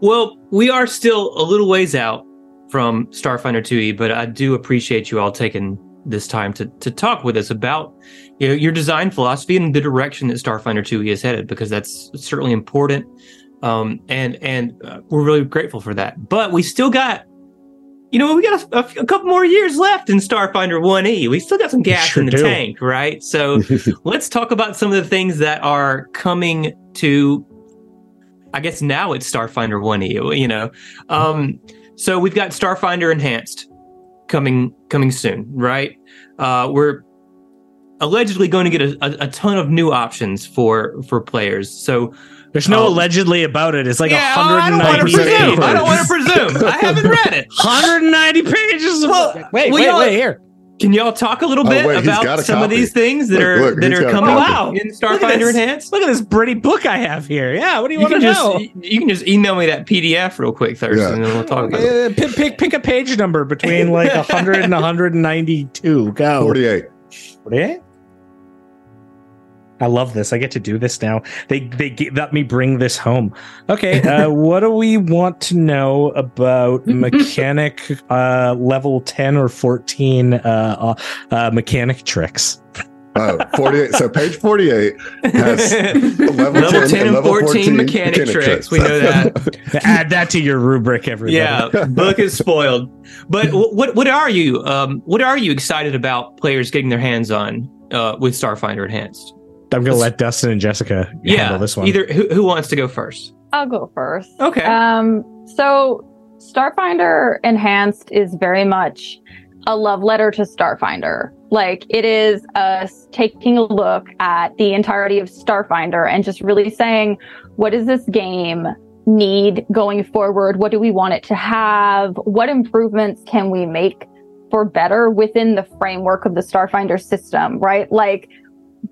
Well, we are still a little ways out from Starfinder 2e, but I do appreciate you all taking this time to to talk with us about you know your design philosophy and the direction that Starfinder 2e is headed because that's certainly important. Um, and and uh, we're really grateful for that. But we still got you know, we got a, a- a couple more years left in Starfinder 1e. We still got some gas Sure in the do. tank, right? So let's talk about some of the things that are coming to I guess now it's Starfinder 1e, you know. Um so we've got Starfinder Enhanced coming coming soon, right? Uh we're allegedly going to get a, a, a ton of new options for for players. So there's no Um, allegedly about it it's like yeah, I don't want to 190 presume. pages. I don't want to presume. I haven't read it. 190 pages of Well, wait we wait all- wait here Can y'all talk a little Oh, bit wait, about a some of these things that Look, are look, that are coming copy. out in Look at Starfinder this- Enhanced? Look at this pretty book I have here. Yeah, what do you, You want can to just know? you can just email me that PDF real quick, Thurston, Yeah. and then we'll talk about it. Uh, pick, pick pick a page number between like 100 and 192. Go. 48. 48? I love this. I get to do this now. They they get, let me bring this home. Okay, uh, what do we want to know about mechanic uh, level 10 or 14 uh, uh, uh, mechanic tricks? Oh, 48. So page 48 has level, Level 10, 10 and level 14 mechanic tricks. We know that. Add that to your rubric, everybody. yeah, book is spoiled. But what what are you um what are you excited about players getting their hands on uh with Starfinder Enhanced? I'm going to let Dustin and Jessica Yeah, handle this one. Either who, who wants to go first? I'll go first. Okay. Um, so Starfinder Enhanced is very much a love letter to Starfinder. Like it is us taking a look at the entirety of Starfinder and just really saying, what does this game need going forward? What do we want it to have? What improvements can we make for better within the framework of the Starfinder system, right? Like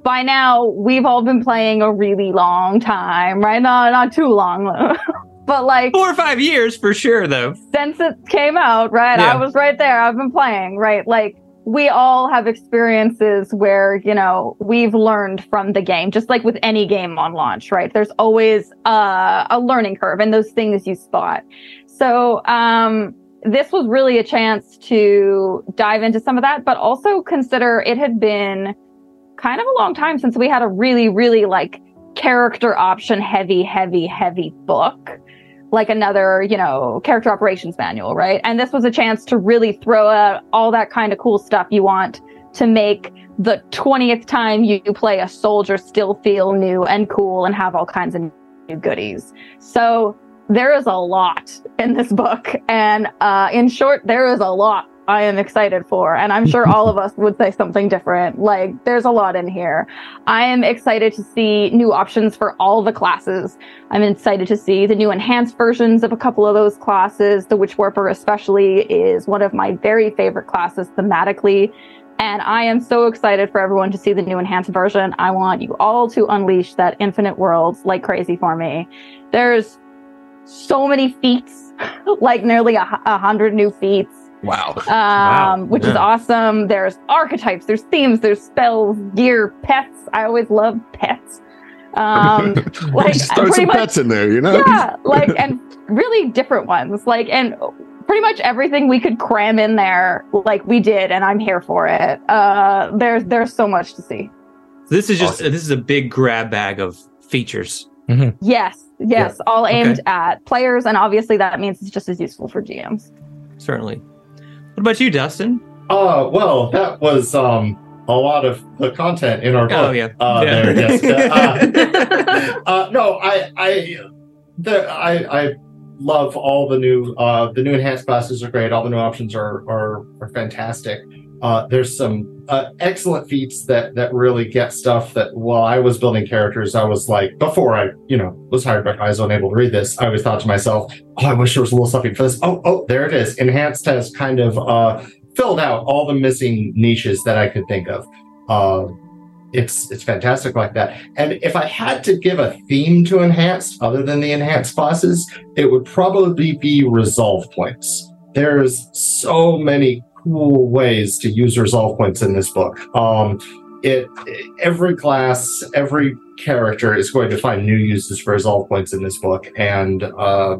by now we've all been playing a really long time, right? No, not too long. but like Four or five years for sure, though. since it came out, right? Yeah. I was right there. I've been playing, right? Like we all have experiences where, you know, we've learned from the game, just like with any game on launch, right? There's always uh, a learning curve and those things you spot. So, um, this was really a chance to dive into some of that, but also consider it had been kind of a long time since we had a really, really like character option heavy, heavy, heavy book like another, you know, character operations manual, right? And this was a chance to really throw out all that kind of cool stuff you want to make the 20th time you play a soldier still feel new and cool and have all kinds of new goodies. So there is a lot in this book. And uh, in short, there is a lot I am excited for. And I'm sure all of us would say something different. Like, there's a lot in here. I am excited to see new options for all the classes. I'm excited to see the new enhanced versions of a couple of those classes. The Witch Warper, especially, is one of my very favorite classes thematically. And I am so excited for everyone to see the new enhanced version. I want you all to unleash that infinite worlds like crazy for me. There's so many feats, like nearly a, a hundred new feats Wow. um, which is awesome. There's archetypes, there's themes, there's spells, gear, pets. I always love pets. Um, like Just throw pretty some much, pets in there, you know? yeah, like and really different ones. Like and pretty much everything we could cram in there, like we did, and I'm here for it. Uh, there's there's so much to see. This is just Awesome. this is a big grab bag of features. Yes, yes, all aimed Okay. at players, and obviously that means it's just as useful for GMs. Certainly. What about you, Dustin? Uh, well, that was um a lot of the content in our book. Oh yeah. Uh, Yeah. there, Jessica. Uh, uh, no, I, I, the, I, I love all the new, uh, the new enhanced classes are great. All the new options are are, are fantastic. Uh, there's some uh, excellent feats that that really get stuff that while I was building characters, I was like before I, you know, was hired by Paizo and able to read this, I always thought to myself, oh, I wish there was a little something for this. Oh, oh, there it is. Enhanced has kind of uh, filled out all the missing niches that I could think of. Uh, it's it's fantastic like that. And if I had to give a theme to enhanced, other than the enhanced classes, it would probably be resolve points. There's so many cool ways to use resolve points in this book. Um, it every class, every character is going to find new uses for resolve points in this book, and uh,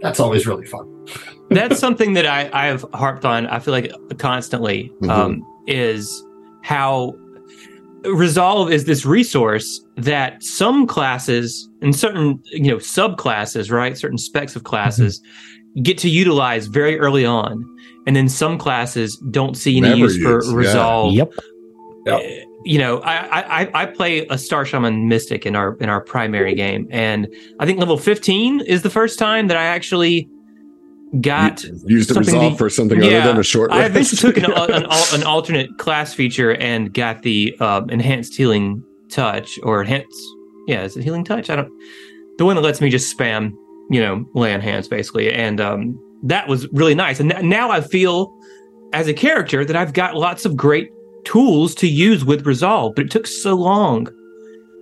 that's always really fun. That's something that I, I have harped on, I feel like constantly, um, is how Resolve is this resource that some classes and certain, you know, subclasses, right? Certain specs of classes get to utilize very early on. And then some classes don't see any Never use for use, yeah. Resolve. Yep. Uh, You know, I, I I play a Star Shaman Mystic in our in our primary game, and I think level fifteen is the first time that I actually got Used the something resolve to- for something Yeah, other than a short I rest. eventually took an, an, an alternate class feature and got the um, enhanced healing touch or enhanced. Yeah, is it healing touch? I don't. The one that lets me just spam, you know, on hands basically, and um, that was really nice. And n- now I feel as a character that I've got lots of great tools to use with Resolve, but it took so long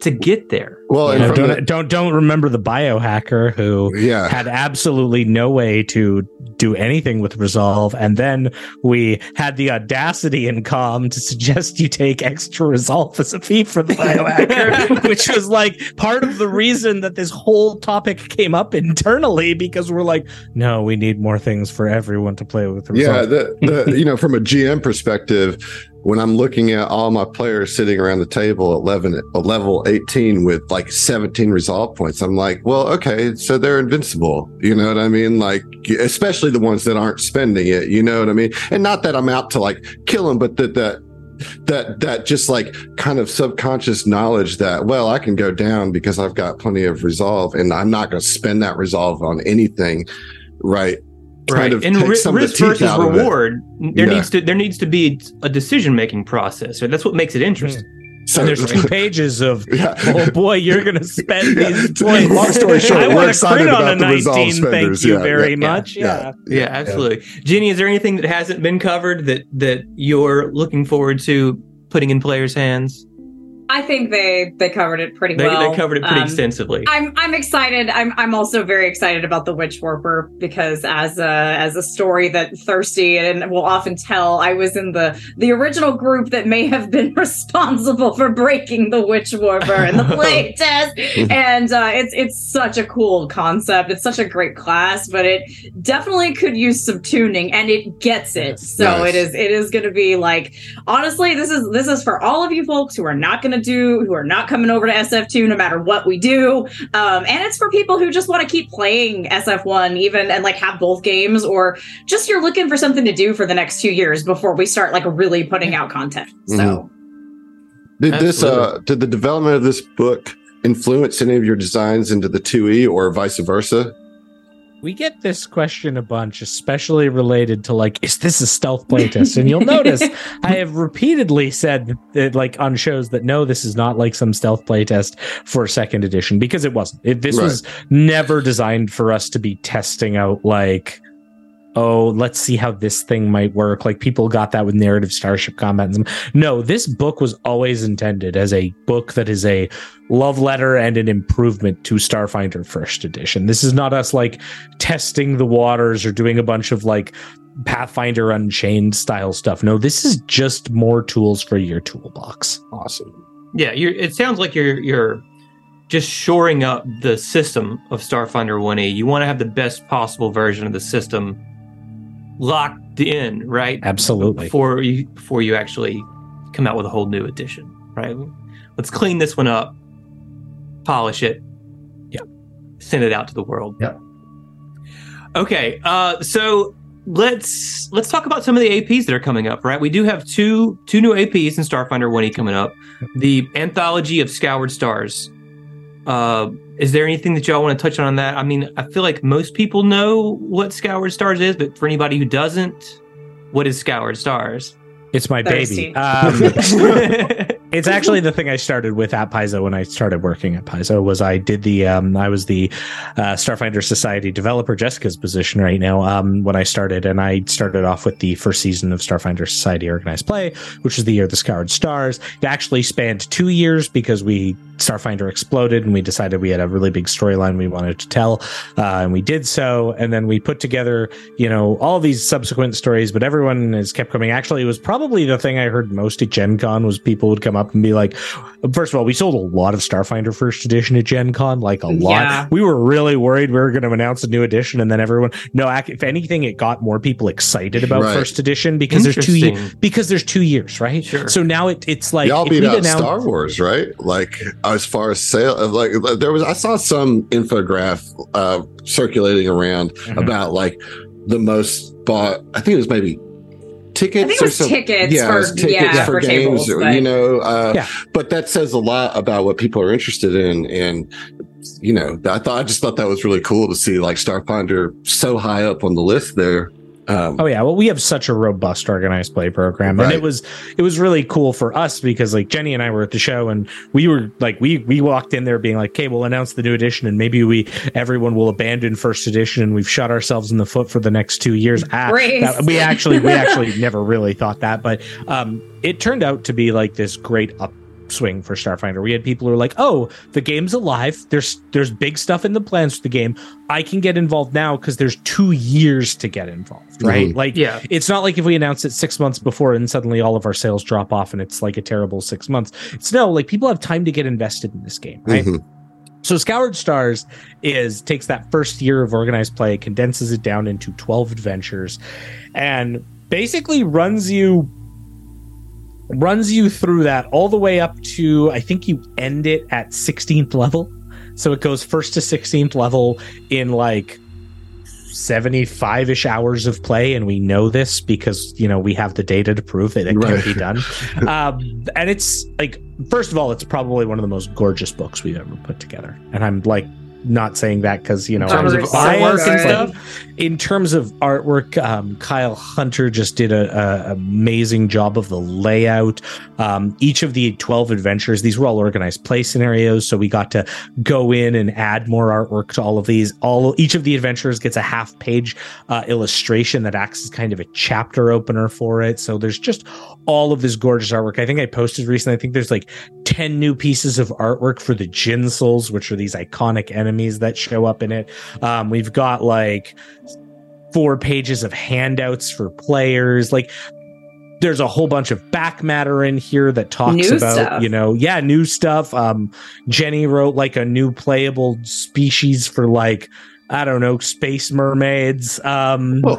to get there. Well, You know, don't, the- don't don't remember the biohacker who yeah. had absolutely no way to do anything with resolve and then we had the audacity in com to suggest you take extra resolve as a fee for the biohacker which was like part of the reason that this whole topic came up internally because we're like no we need more things for everyone to play with Yeah, the, the you know from a GM perspective, when I'm looking at all my players sitting around the table at level at level 18 with like 17 resolve points, I'm like, well, okay, so they're invincible. You know what I mean? Like, especially the ones that aren't spending it. You know what I mean? And not that I'm out to like kill them, but that that that that just like kind of subconscious knowledge that well i can go down because i've got plenty of resolve and i'm not going to spend that resolve on anything right kind right. of and take ri- some of the risk teeth versus out of it. reward, there Yeah. needs to there needs to be a decision making process. Right? That's what makes it hmm. interesting. So and there's two pages of yeah. oh boy you're gonna spend Yeah. these points Long story short, I we're want to excited crit on about a the resolve 19 thank you Yeah, very yeah, much yeah. yeah. Yeah, absolutely. Jenny, is there anything that hasn't been covered that that you're looking forward to putting in players' hands? I think they they covered it pretty They, well. they covered it pretty Um, extensively. I'm I'm excited. I'm I'm also very excited about the Witch Warper because as a as a story that Thurston and will often tell, I was in the the original group that may have been responsible for breaking the Witch Warper in the play test. And uh, it's it's such a cool concept. It's such a great class, but it definitely could use some tuning, and it gets it. So Nice. it is it is going to be like honestly, this is this is for all of you folks who are not going to do, who are not coming over to SF2 no matter what we do. Um, and it's for people who just want to keep playing SF1 even and like have both games, or just you're looking for something to do for the next two years before we start like really putting out content. So Did this uh did the development of this book influence any of your designs into the 2E or vice versa? We get this question a bunch, especially related to like, is this a stealth playtest? And you'll notice I have repeatedly said that, like on shows that no, this is not like some stealth playtest for second edition because it wasn't. It, this Right. was never designed for us to be testing out like, oh, let's see how this thing might work. Like people got that with narrative starship combat. No, this book was always intended as a book that is a love letter and an improvement to Starfinder First Edition. This is not us like testing the waters or doing a bunch of like Pathfinder Unchained style stuff. No, this is just more tools for your toolbox. Awesome. yeah, you're, it sounds like you're you're just shoring up the system of Starfinder 1E. You want to have the best possible version of the system locked in, right? Absolutely. Before you before you actually come out with a whole new edition, right? Let's clean this one up, polish it, Yeah. send it out to the world. Yeah. Okay, uh, so let's let's talk about some of the APs that are coming up. Right, we do have two two new APs in Starfinder 1E coming up. The Anthology of Scoured Stars. Uh, is there anything that y'all want to touch on that? I mean, I feel like most people know what Scoured Stars is, but for anybody who doesn't, what is Scoured Stars? It's my Thurston. baby. Um, it's actually the thing I started with at Paizo when I started working at Paizo was I did the um I was the uh, Starfinder Society developer Jessica's position right now um when I started and I started off with the first season of Starfinder Society Organized Play which is the year of the Scoured Stars it actually spanned two years because we Starfinder exploded and we decided we had a really big storyline we wanted to tell uh, and we did so and then we put together you know all these subsequent stories but everyone has kept coming actually it was probably the thing i heard most at gen con was people would come up and be like first of all we sold a lot of starfinder first edition at gen con like a lot Yeah. we were really worried we were going to announce a new edition and then everyone no if anything it got more people excited about Right. first edition because there's two ye- because there's two years right Sure. so now it, it's like Y'all if beat we'd out announced- Star Wars, right? Like as far as sale, like there was, I saw some infograph uh, circulating around Mhm. about like the most bought. I think it was maybe tickets. I think it or was some- tickets yeah, for tickets yeah, for, for, games. tables, but you know, uh, Yeah. but that says a lot about what people are interested in, and you know, I thought I just thought that was really cool to see like Starfinder so high up on the list there. Um, Oh yeah, well we have such a robust organized play program, and it was it was really cool for us because like Jenny and I were at the show, and we were like we we walked in there being like, okay, we'll announce the new edition, and maybe we everyone will abandon first edition, and we've shot ourselves in the foot for the next two years. Ah, that- we actually we actually never really thought that, but um, it turned out to be like this great upswing for Starfinder. We had people who were like, "Oh, the game's alive. There's there's big stuff in the plans for the game. I can get involved now because there's two years to get involved, right? Mhm. Like, Yeah. it's not like if we announce it six months before and suddenly all of our sales drop off and it's like a terrible six months. It's no like people have time to get invested in this game, right? mhm. So Scoured Stars is takes that first year of organized play, condenses it down into 12 adventures, and basically runs you runs you through that all the way up to I think you end it at 16th level. So it goes first to 16th level in like 75-ish hours of play and we know this because you know we have the data to prove that it Right. can be done um, and it's like first of all it's probably one of the most gorgeous books we've ever put together and i'm like not saying that because you know In terms of artwork and stuff. in terms of artwork um, kyle hunter just did a, a amazing job of the layout. Um, each of the 12 adventures these were all organized play scenarios so we got to go in and add more artwork to all of these. All each of the adventures gets a half page uh, illustration that acts as kind of a chapter opener for it. So there's just all of this gorgeous artwork. I think i posted recently i think there's like 10 new pieces of artwork for the Jinsuls, which are these iconic enemies that show up in it. Um, we've got like four pages of handouts for players. Like, there's a whole bunch of back matter in here that talks New about, stuff. you know, yeah, new stuff. Um, Jenny wrote like a new playable species for like, I don't know, space mermaids. Um,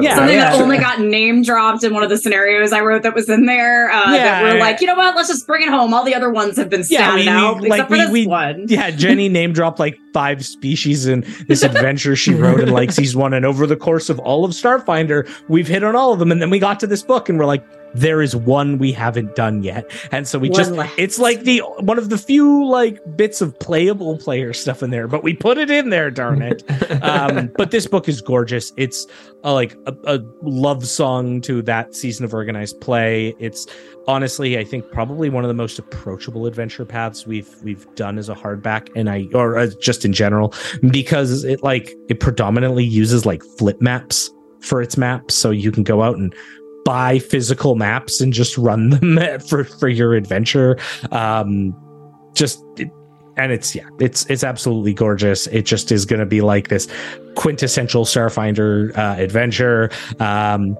Yeah, Something yeah. that only got name dropped in one of the scenarios I wrote that was in there. Uh, Yeah, that we're yeah. like, you know what? Let's just bring it home. All the other ones have been Yeah, stand out, we- except like, for we- this we- one. yeah, Jenny name dropped like five species in this adventure she wrote in like season one. And over the course of all of Starfinder, we've hit on all of them. And then we got to this book and we're like, there is one we haven't done yet. And so we One just, left. it's like the one of the few like bits of playable player stuff in there, but we put it in there, darn it. um, but this book is gorgeous. It's a, like a, a love song to that season of organized play. It's honestly, I think probably one of the most approachable adventure paths we've we've done as a hardback, and I or uh, just in general because it like it predominantly uses like flip maps for its maps, so you can go out and buy physical maps and just run them for for your adventure. Um, just. And it's yeah, it's it's absolutely gorgeous. It just is going to be like this quintessential Starfinder uh, adventure. Um,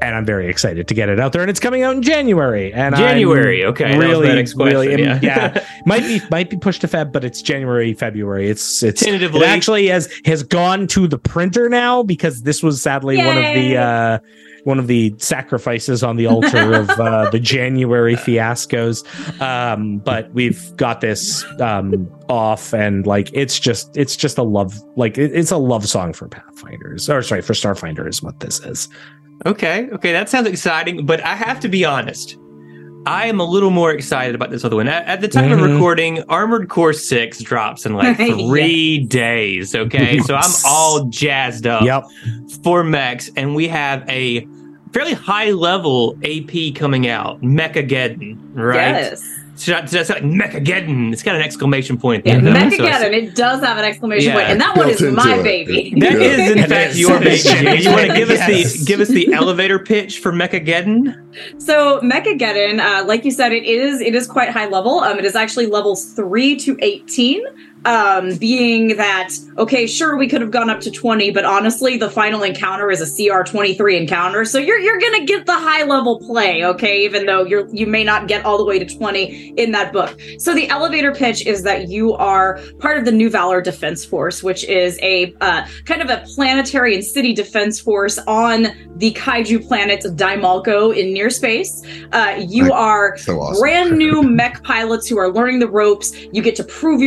and I'm very excited to get it out there, and it's coming out in January. And I'm January. Okay. that was really, my next really, question, am- yeah. might be might be pushed to Feb, but it's January, February. It's it's Tentatively. it actually has has gone to the printer now because this was sadly one of the uh, one of the sacrifices on the altar of uh, the January fiascos. Um, but we've got this um, off, and like it's just it's just a love like it- it's a love song for Pathfinders, or sorry for Starfinder is what this is. Okay, okay, that sounds exciting, but I have to be honest. I am a little more excited about this other one. At, at the time of Mhm. recording, Armored Core 6 drops in like Yeah. three days. Okay, so I'm all jazzed up Yep. for mechs, and we have a fairly high level AP coming out, Mechageddon, right? Yes. Should I, should I say like Mechageddon? It's got an exclamation point. Yeah, at the end, so I it does have an exclamation Yeah. point, and that one is my it. baby. That Yeah. is, in fact, your baby. You want to give us Yes. the give us the elevator pitch for Mechageddon? So Mechageddon, uh, like you said, it is it is quite high level. Um, it is actually levels three to eighteen. Um, being that okay, sure we could have gone up to twenty, but honestly, the final encounter is a CR twenty three encounter, so you're you're gonna get the high level play, okay, even though you're you may not get all the way to twenty in that book. So the elevator pitch is that you are part of the New Valor Defense Force, which is a uh, kind of a planetary and city defense force on the kaiju planet Daimalko in near space. Uh, you Right. are So awesome. brand new mech pilots who are learning the ropes. You get to prove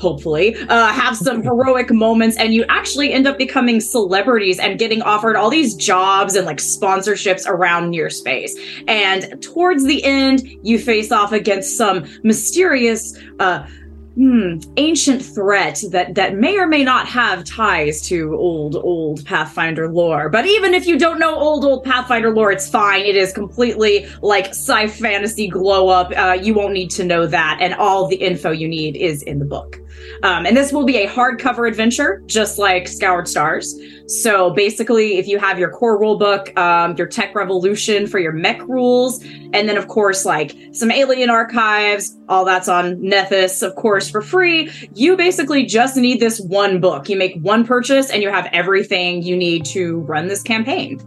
hopefully, uh, have some heroic moments, and you actually end up becoming celebrities and getting offered all these jobs and like sponsorships around near space. And towards the end, you face off against some mysterious. Uh, hmm, ancient threat that that may or may not have ties to old old Pathfinder lore. But even if you don't know old old Pathfinder lore, it's fine. It is completely like sci fantasy glow up. Uh, you won't need to know that, and all the info you need is in the book. Um, and this will be a hardcover adventure, just like Scoured Stars. So basically, if you have your core rulebook, um, your Tech Revolution for your mech rules, and then of course like some Alien archives, all that's on Nethys, of course, for free. You basically just need this one book. You make one purchase, and you have everything you need to run this campaign.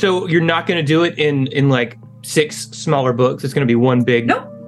So you're not going to do it in in like six smaller books. It's going to be one big. Nope.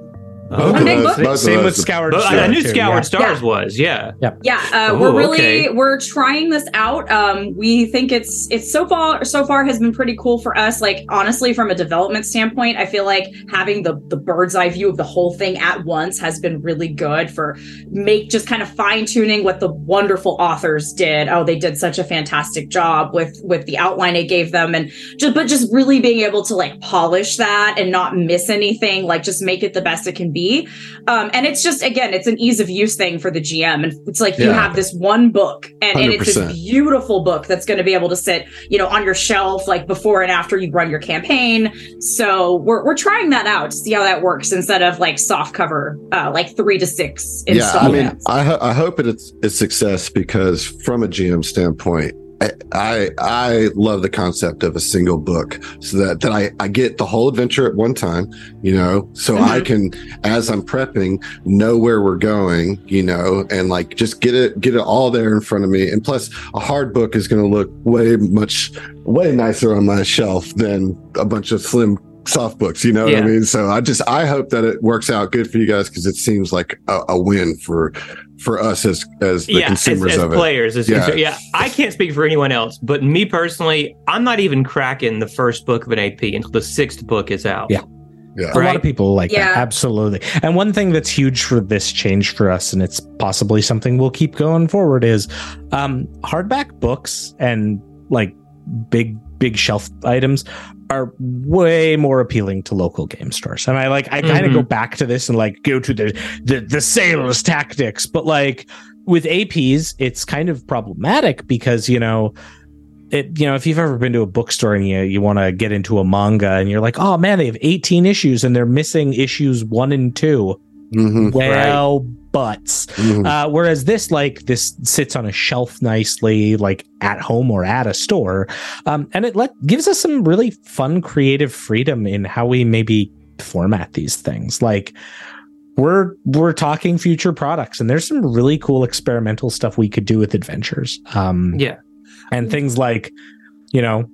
Both One of big book? both Same us- with Scoured But Stars. I knew too, Scoured yeah. Stars was, yeah. Yeah, uh, Oh, we're really okay. we're trying this out. Um, we think it's it's so far so far has been pretty cool for us. Like honestly, from a development standpoint, I feel like having the the bird's eye view of the whole thing at once has been really good for make just kind of fine tuning what the wonderful authors did. Oh, they did such a fantastic job with with the outline it gave them, and just but just really being able to like polish that and not miss anything. Like just make it the best it can be. Um, and it's just again, it's an ease of use thing for the GM, and it's like you have this one book, and, and it's this beautiful book that's going to be able to sit, you know, on your shelf like before and after you run your campaign. So we're we're trying that out to see how that works instead of like soft cover, uh, like three to six yeah i mean i ho- i hope it's it's success because from a gm standpoint I, I love the concept of a single book so that, that I, I get the whole adventure at one time, you know, so I mm-hmm. can, as I'm prepping, know where we're going, you know, and like just get it, get it all there in front of me. And plus a hard book is going to look way much, way nicer on my shelf than a bunch of slim soft books, you know what I mean? So I just, I hope that it works out good for you guys because it seems like a, a win for, for us as, as the yeah, consumers as of it. players. as- Yeah. yeah. I can't speak for anyone else, but me personally, I'm not even cracking the first book of an AP until the sixth book is out. Yeah. Yeah. A lot of people like Yeah. that. Absolutely. And one thing that's huge for this change for us, and it's possibly something we'll keep going forward, is um, hardback books and like big, big shelf items are way more appealing to local game stores. And I like, I kind of Mhm. go back to this and like go to the, the, the sales tactics, but like with APs, it's kind of problematic because, you know, it, you know, if you've ever been to a bookstore and you you want to get into a manga and you're like, oh man, they have 18 issues and they're missing issues one and 2 Mhm, Well, butts. mhm. Uh, whereas this, like, this sits on a shelf nicely, like at home or at a store, um, and it let gives us some really fun, creative freedom in how we maybe format these things. Like, we're we're talking future products, and there's some really cool experimental stuff we could do with adventures. Um, Yeah. and things like, you know,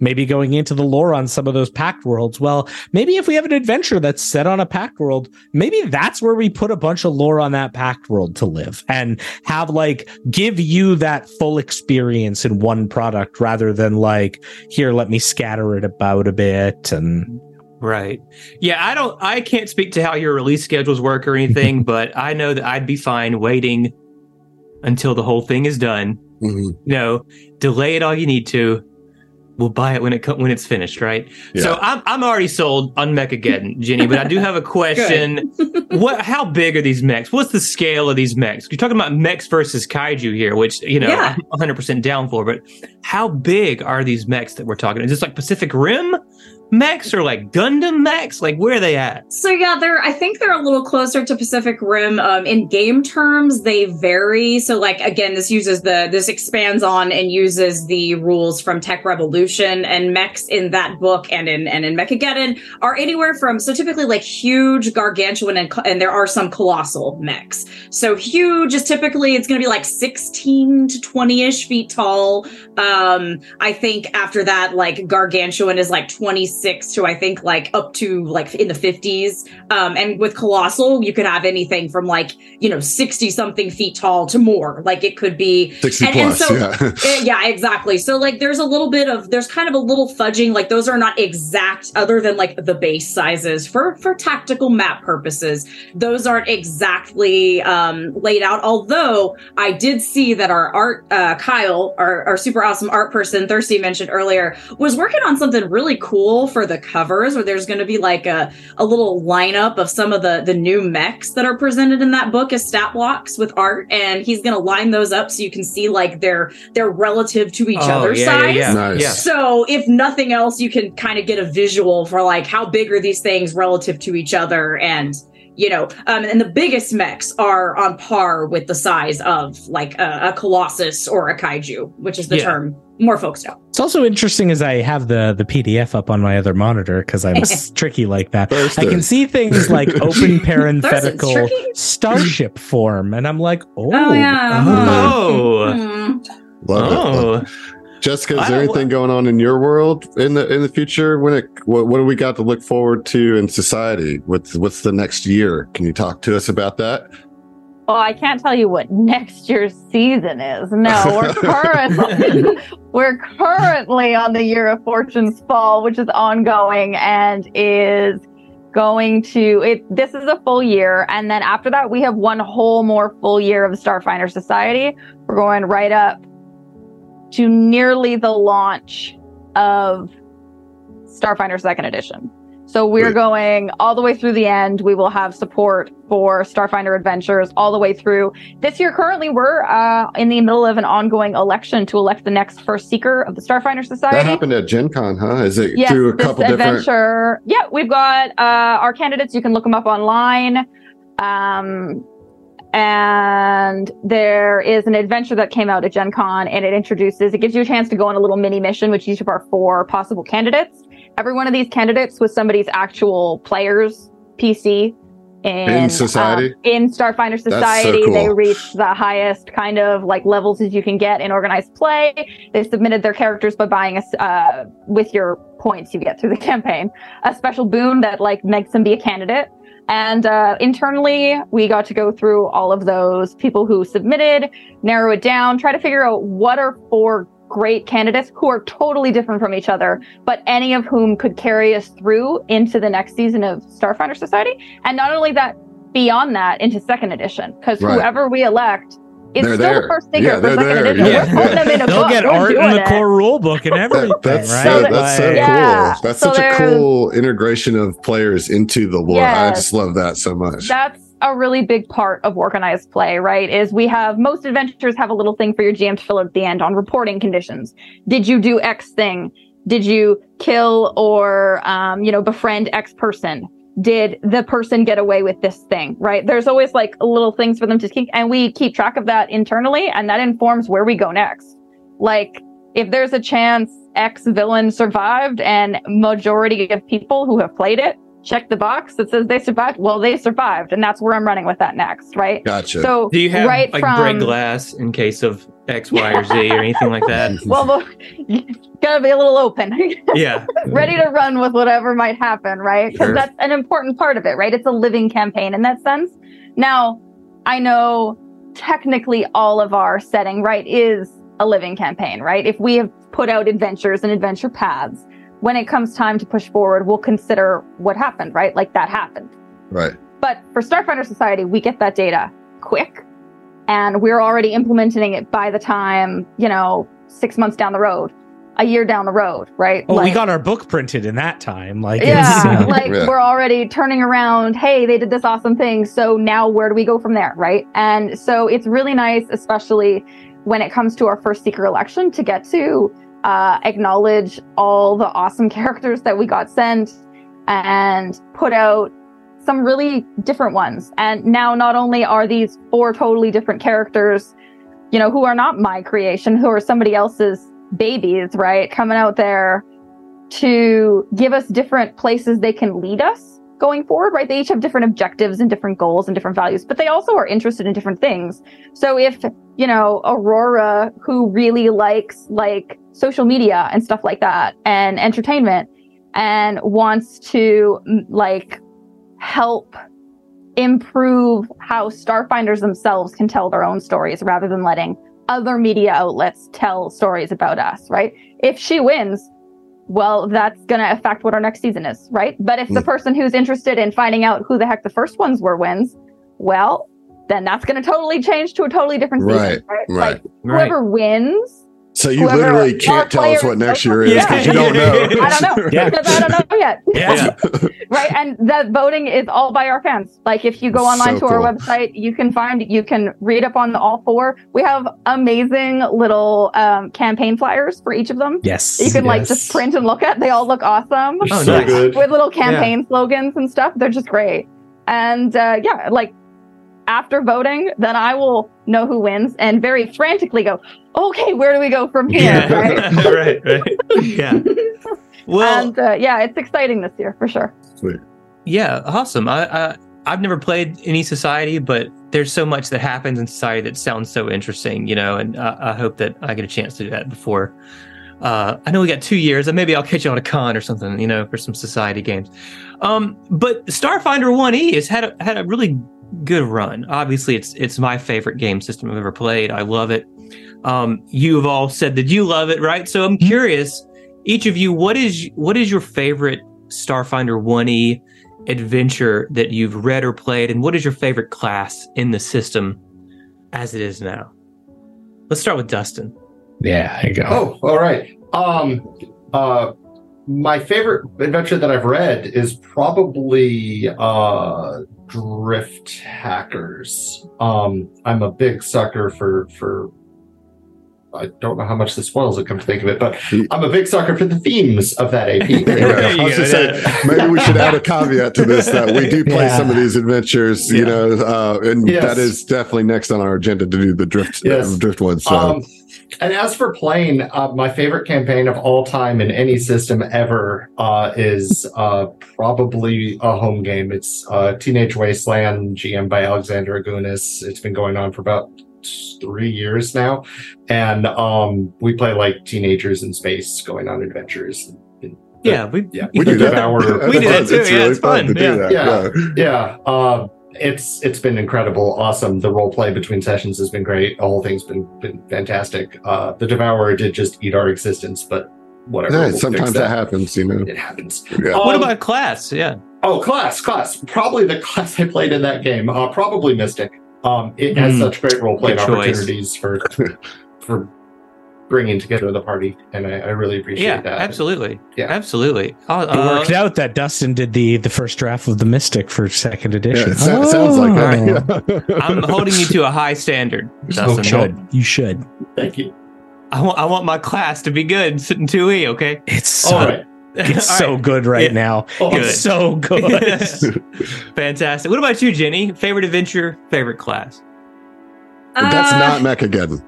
maybe going into the lore on some of those Pact Worlds. Well, maybe if we have an adventure that's set on a Pact World, maybe that's where we put a bunch of lore on that Pact World to live and have like give you that full experience in one product rather than like, here, let me scatter it about a bit and Right. Yeah, I don't I can't speak to how your release schedules work or anything, but I know that I'd be fine waiting until the whole thing is done. Mhm. You know, delay it all you need to. We'll buy it when it when it's finished, right? So I'm I'm already sold on Mechageddon, Jenny, but I do have a question. what how big are these mechs? What's the scale of these mechs? You're talking about mechs versus kaiju here, which you know Yeah. I'm 100% down for, but how big are these mechs that we're talking? Is this like Pacific Rim mechs or like Gundam mechs? Like where are they at? So yeah, they're I think they're a little closer to Pacific Rim. Um, in game terms, they vary. So like again, this uses the this expands on and uses the rules from Tech Revolution and mechs in that book and in and in Mechageddon are anywhere from so typically like huge, gargantuan, and and there are some colossal mechs. So huge is typically it's going to be like sixteen to twenty ish feet tall. Um, I think after that, like gargantuan is like twenty six to I think like up to like in the fifties. Um, and with colossal, you could have anything from like you know sixty something feet tall to more. Like it could be 60 and- and plus. so- yeah. Eh, yeah, exactly. So like there's a little bit of there's kind of a little fudging like those are not exact other than like the base sizes for for tactical map purposes. Those aren't exactly um laid out although I did see that our art uh Kyle our, our super awesome art person Thurston mentioned earlier was working on something really cool visual for the covers where there's going to be like a, a little lineup of some of the the new mechs that are presented in that book as stat blocks with art and he's going to line those up so you can see like they're, they're relative to each Oh, other's yeah, size yeah, yeah. Nice. yeah. so if nothing else you can kind of get a visual for like how big are these things relative to each other and you know um, and the biggest mechs are on par with the size of like a, a colossus or a kaiju which is the Yeah. term more folks know It's also interesting as I have the the PDF up on my other monitor because I'm tricky like that. Thurston. I can see things like open parenthetical starship form, and I'm like, oh, Oh, yeah. Oh. Hmm. Love it. Oh. Jessica, is there anything going on in your world in the in the future? When it what, what do we got to look forward to in society? What's what's the next year? Can you talk to us about that? Well, I can't tell you what next year's season is. No, we're currently we're currently on the Year of Fortune's Fall, which is ongoing and is going to it this is a full year and then after that we have one whole more full year of the Starfinder Society. We're going right up to nearly the launch of Starfinder Second Edition. So we're Great. going all the way through the end. We will have support for Starfinder Adventures all the way through. This year, currently, we're uh, in the middle of an ongoing election to elect the next first seeker of the Starfinder Society. That happened at Gen Con, huh? Is it Yes, through a couple different adventure. Yeah, we've got uh, our candidates. You can look them up online. Um, and there is an adventure that came out at Gen Con, and it introduces, it gives you a chance to go on a little mini mission with each of our four possible candidates. Every one of these candidates was somebody's actual player's PC. In, In society? um, in Starfinder so Society, cool. they reached the highest kind of like levels as you can get in organized play. They submitted their characters by buying us uh, with your points you get through the campaign a special boon that like makes them be a candidate. And uh, internally, we got to go through all of those people who submitted, narrow it down, try to figure out what are four great candidates who are totally different from each other, but any of whom could carry us through into the next season of Starfinder Society. And not only that, beyond that, into second edition, because Right. whoever we elect is They're still there. the first thinker Yeah, for they're second there. edition. Yeah. We're putting them in a They'll book. get We're art in the it. core rule book and everything, That- that's right? so, So that's so Yeah. cool. That's So such a cool integration of players into the lore. I just love that so much. that's a really big part of organized play, right? Is we have most adventures have a little thing for your GM to fill at the end on reporting conditions. Did you do X thing? Did you kill or um, you know befriend X person? Did the person get away with this thing? Right? There's always like little things for them to keep, and we keep track of that internally, and that informs where we go next. Like if there's a chance X villain survived, and majority of people who have played it check the box that says they survived. Well, they survived, and that's where I'm running with that next, right? Gotcha. So Do you have right like from break glass in case of X, Y, or Z or anything like that? well, the, gotta be a little open, Yeah. ready to run with whatever might happen, right? Because Sure. that's an important part of it, right? It's a living campaign in that sense. Now, I know technically all of our setting, right, is a living campaign, right? If we have put out adventures and adventure paths, when it comes time to push forward, we'll consider what happened, right? Like that happened. right. But for Starfinder Society, we get that data quick and we're already implementing it by the time, you know, six months down the road, a year down the road, right? Well, we got our book printed in that time. Like, it's, yeah, uh, like Yeah. we're already turning around. Hey, they did this awesome thing. So now where do we go from there? Right. And so it's really nice, especially when it comes to our first seeker election, to get to uh, acknowledge all the awesome characters that we got sent and put out some really different ones. And now not only are these four totally different characters, you know, who are not my creation, who are somebody else's babies, right? Coming out there to give us different places they can lead us going forward, right? They each have different objectives and different goals and different values, but they also are interested in different things. So if, you know, Aurora, who really likes like social media and stuff like that and entertainment and wants to mm, like help improve how starfinders themselves can tell their own stories rather than letting other media outlets tell stories about us, right? If she wins, well, that's going to affect what our next season is, right? But if the Mm. person who's interested in finding out who the heck the first ones were wins, well, then that's going to totally change to a totally different season, Right, right? right. Like whoever wins So So you Whoever- literally can't tell us what next year is Yeah. because you don't know. I don't know Yeah. because I don't know yet. Yeah. right and the voting is all by our fans like if you go So online to our cool. website you can find you can read up on the all four we have amazing little um, campaign flyers for each of them Yes. you can like just print and look at they all look awesome Oh, so nice. good. with little campaign slogans and stuff they're just great and uh, yeah like after voting then i will know who wins and very frantically go okay where do we go from here Yeah. right right. Right. Yeah. Well, and uh, yeah it's exciting this year for sure Sweet. Yeah, awesome. I, I I've never played any society, but there's so much that happens in society that sounds so interesting, you know. And I, I hope that I get a chance to do that before. Uh, I know we got two years, and maybe I'll catch you on a con or something, you know, for some society games. Um, but Starfinder One E has had a, had a really good run. Obviously, it's it's my favorite game system I've ever played. I love it. Um, you've all said that you love it, right? So I'm curious, each of you, what is what is your favorite Starfinder One E? adventure that you've read or played, and what is your favorite class in the system as it is now? Let's start with Dustin. Yeah, there you go. Oh, all right. Um, uh, my favorite adventure that I've read is probably uh, Drift Hackers. Um, I'm a big sucker for for. I don't know how much this spoils it. Come to think of it, but I'm a big sucker for the themes of that AP. Yeah, I was just saying, maybe we should add a caveat to this that we do play Yeah. some of these adventures, you know, uh, and Yes. that is definitely next on our agenda to do the drift Yes. uh, drift one. So Um, and as for playing, uh, my favorite campaign of all time in any system ever uh, is uh, probably a home game. It's uh, Teenage Wasteland, GM by Alexander Agunis. It's been going on for about three years now, and um, we play like teenagers in space going on adventures. And- Yeah, we yeah, we do that. Devour- We do that too. It's Yeah, really it's fun. to do Yeah. that. Yeah. yeah. yeah uh, it's it's been incredible awesome the role play between sessions has been great the whole thing's been been fantastic uh the devourer did just eat our existence but whatever Yeah, we'll sometimes that happens, you know. it happens Yeah. what Um, about class? Yeah. oh class class probably the class i played in that game uh probably mystic um it has Mm. such great role playing opportunities for for bringing together the party and i, I really appreciate Yeah, that absolutely. Yeah. absolutely. Uh, It worked out that Dustin did the the first draft of the Mystic for second Yeah, edition. it sou- sounds like Oh. that. I'm holding you to a high standard, You Dustin. should. You should. thank you I want, I want my class to be good, sitting 2E, okay? It's so, all right it's so right. good right Yeah. now. Oh, Good. It's so good. Fantastic. What about you, Jenny? Favorite adventure, favorite class? That's Uh, not Mechageddon.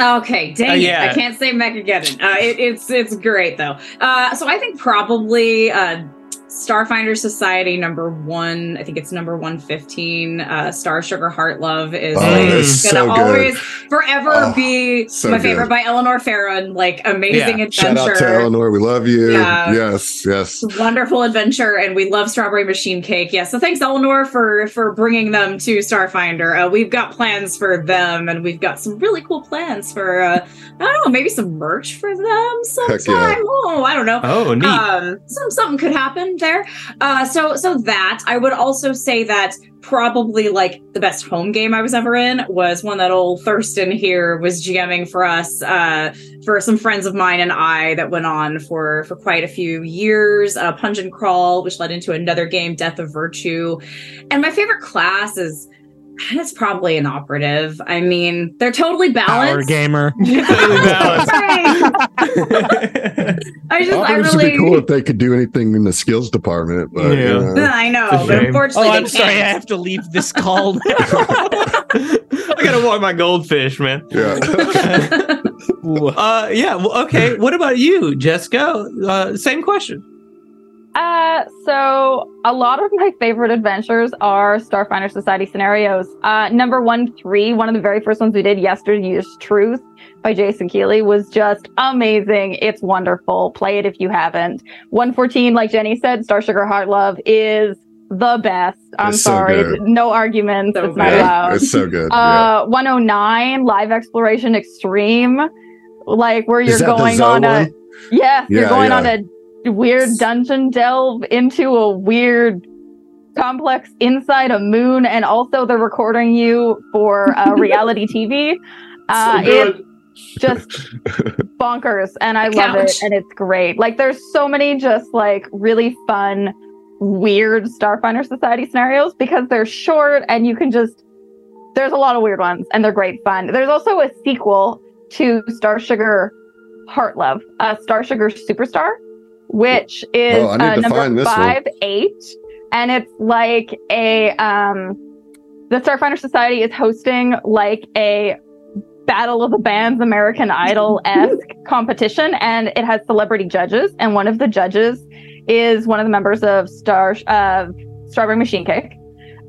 Okay, dang Uh, it. yeah. I can't say Mechageddon. Uh, it, it's it's great though. Uh, so I think probably uh, Starfinder Society number one. I think it's number one fifteen. Uh, Star Sugar Heart Love is Oh, like, gonna so always forever Oh, be so my good. favorite by Eleanor Ferron. Like amazing Yeah. Shout out to adventure. Eleanor. We love you. Yeah. Yes, yes. Wonderful adventure, and we love Strawberry Machine Cake. Yeah, so thanks Eleanor for for bringing them to Starfinder. Uh, we've got plans for them, and we've got some really cool plans for uh, I don't know, maybe some merch for them sometime. Yeah. Oh, I don't know. Oh, neat. Um, some something could happen there. Uh, so so that I would also say that probably like the best home game I was ever in was one that old Thurston here was GMing for us uh, for some friends of mine and I that went on for for quite a few years. Uh, Punch and Crawl, which led into another game, Death of Virtue, and my favorite class is. It's probably an operative. I mean, they're totally Power balanced. gamer. Totally balanced. I just, I really. Would be cool if they could do anything in the skills department, but yeah. you know. I know, but shame. unfortunately, oh, I'm sorry. I can't. have to leave this call. I gotta walk my goldfish, man. yeah. Uh, yeah. Well, okay. What about you, Jessica? Uh, same question. Uh, so a lot of my favorite adventures are Starfinder Society scenarios. Uh, number one, three, one of the very first ones we did, Yesterday's Truth by Jason Keeley, was just amazing. It's wonderful. Play it if you haven't. 114, like Jenny said, Star Sugar Heart Love is the best. I'm It's so sorry. good. no arguments. So it's not good. allowed. It's so good. yeah. Uh, 109, Live Exploration Extreme, like where you're going Zoe on a yes, Yeah, you're going yeah. on a weird dungeon delve into a weird complex inside a moon, and also they're recording you for uh, reality TV. Uh, so it, just bonkers and I love it and it's great. Like there's so many just like really fun weird Starfinder Society scenarios because they're short and you can just there's a lot of weird ones and they're great fun. There's also a sequel to Star Sugar Heart Love, uh, Star Sugar Superstar, which is Oh, uh, number this one. five eight, and it's like a um, the Starfinder Society is hosting like a Battle of the Bands American Idol esque competition, and it has celebrity judges, and one of the judges is one of the members of Star uh, Strawberry Machine Cake,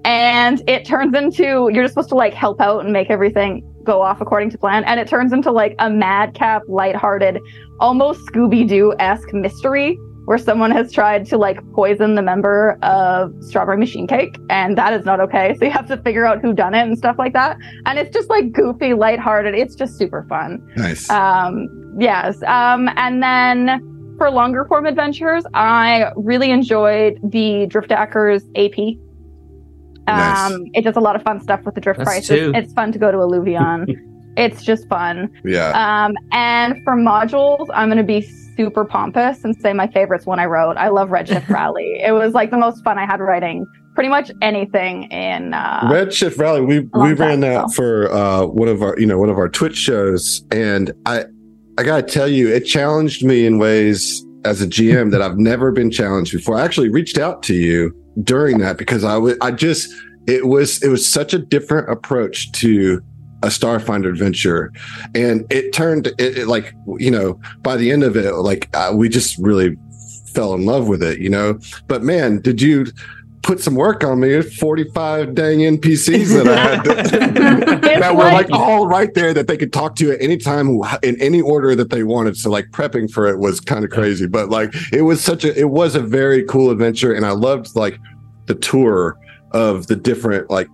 and it turns into you're just supposed to like help out and make everything go off according to plan, and it turns into like a madcap, lighthearted, almost Scooby Doo esque mystery where someone has tried to like poison the member of Strawberry Machine Cake, and that is not okay. So you have to figure out who done it and stuff like that. And it's just like goofy, lighthearted. It's just super fun. Nice. Um, yes. Um, and then for longer form adventures, I really enjoyed the Drift Hackers AP. Nice. Um, it does a lot of fun stuff with the drift That's prices. two. It's fun to go to Illuvion. it's just fun. yeah. Um, and for modules, I'm going to be super pompous and say my favorite's one I wrote. I love Redshift Rally. It was like the most fun I had writing pretty much anything in. Uh, Redshift Rally, we we ran time, that so. for uh, one of our you know one of our Twitch shows, and I I gotta tell you, it challenged me in ways as a GM that I've never been challenged before. I actually reached out to you during that because I was I just it was it was such a different approach to a Starfinder adventure, and it turned it, it like you know by the end of it like uh, we just really fell in love with it, you know. But man, did you? Put some work on me. 45 dang NPCs that I had to, that were like- like all right there that they could talk to at any time in any order that they wanted. So like prepping for it was kind of crazy, but like it was such a it was a very cool adventure, and I loved like the tour of the different like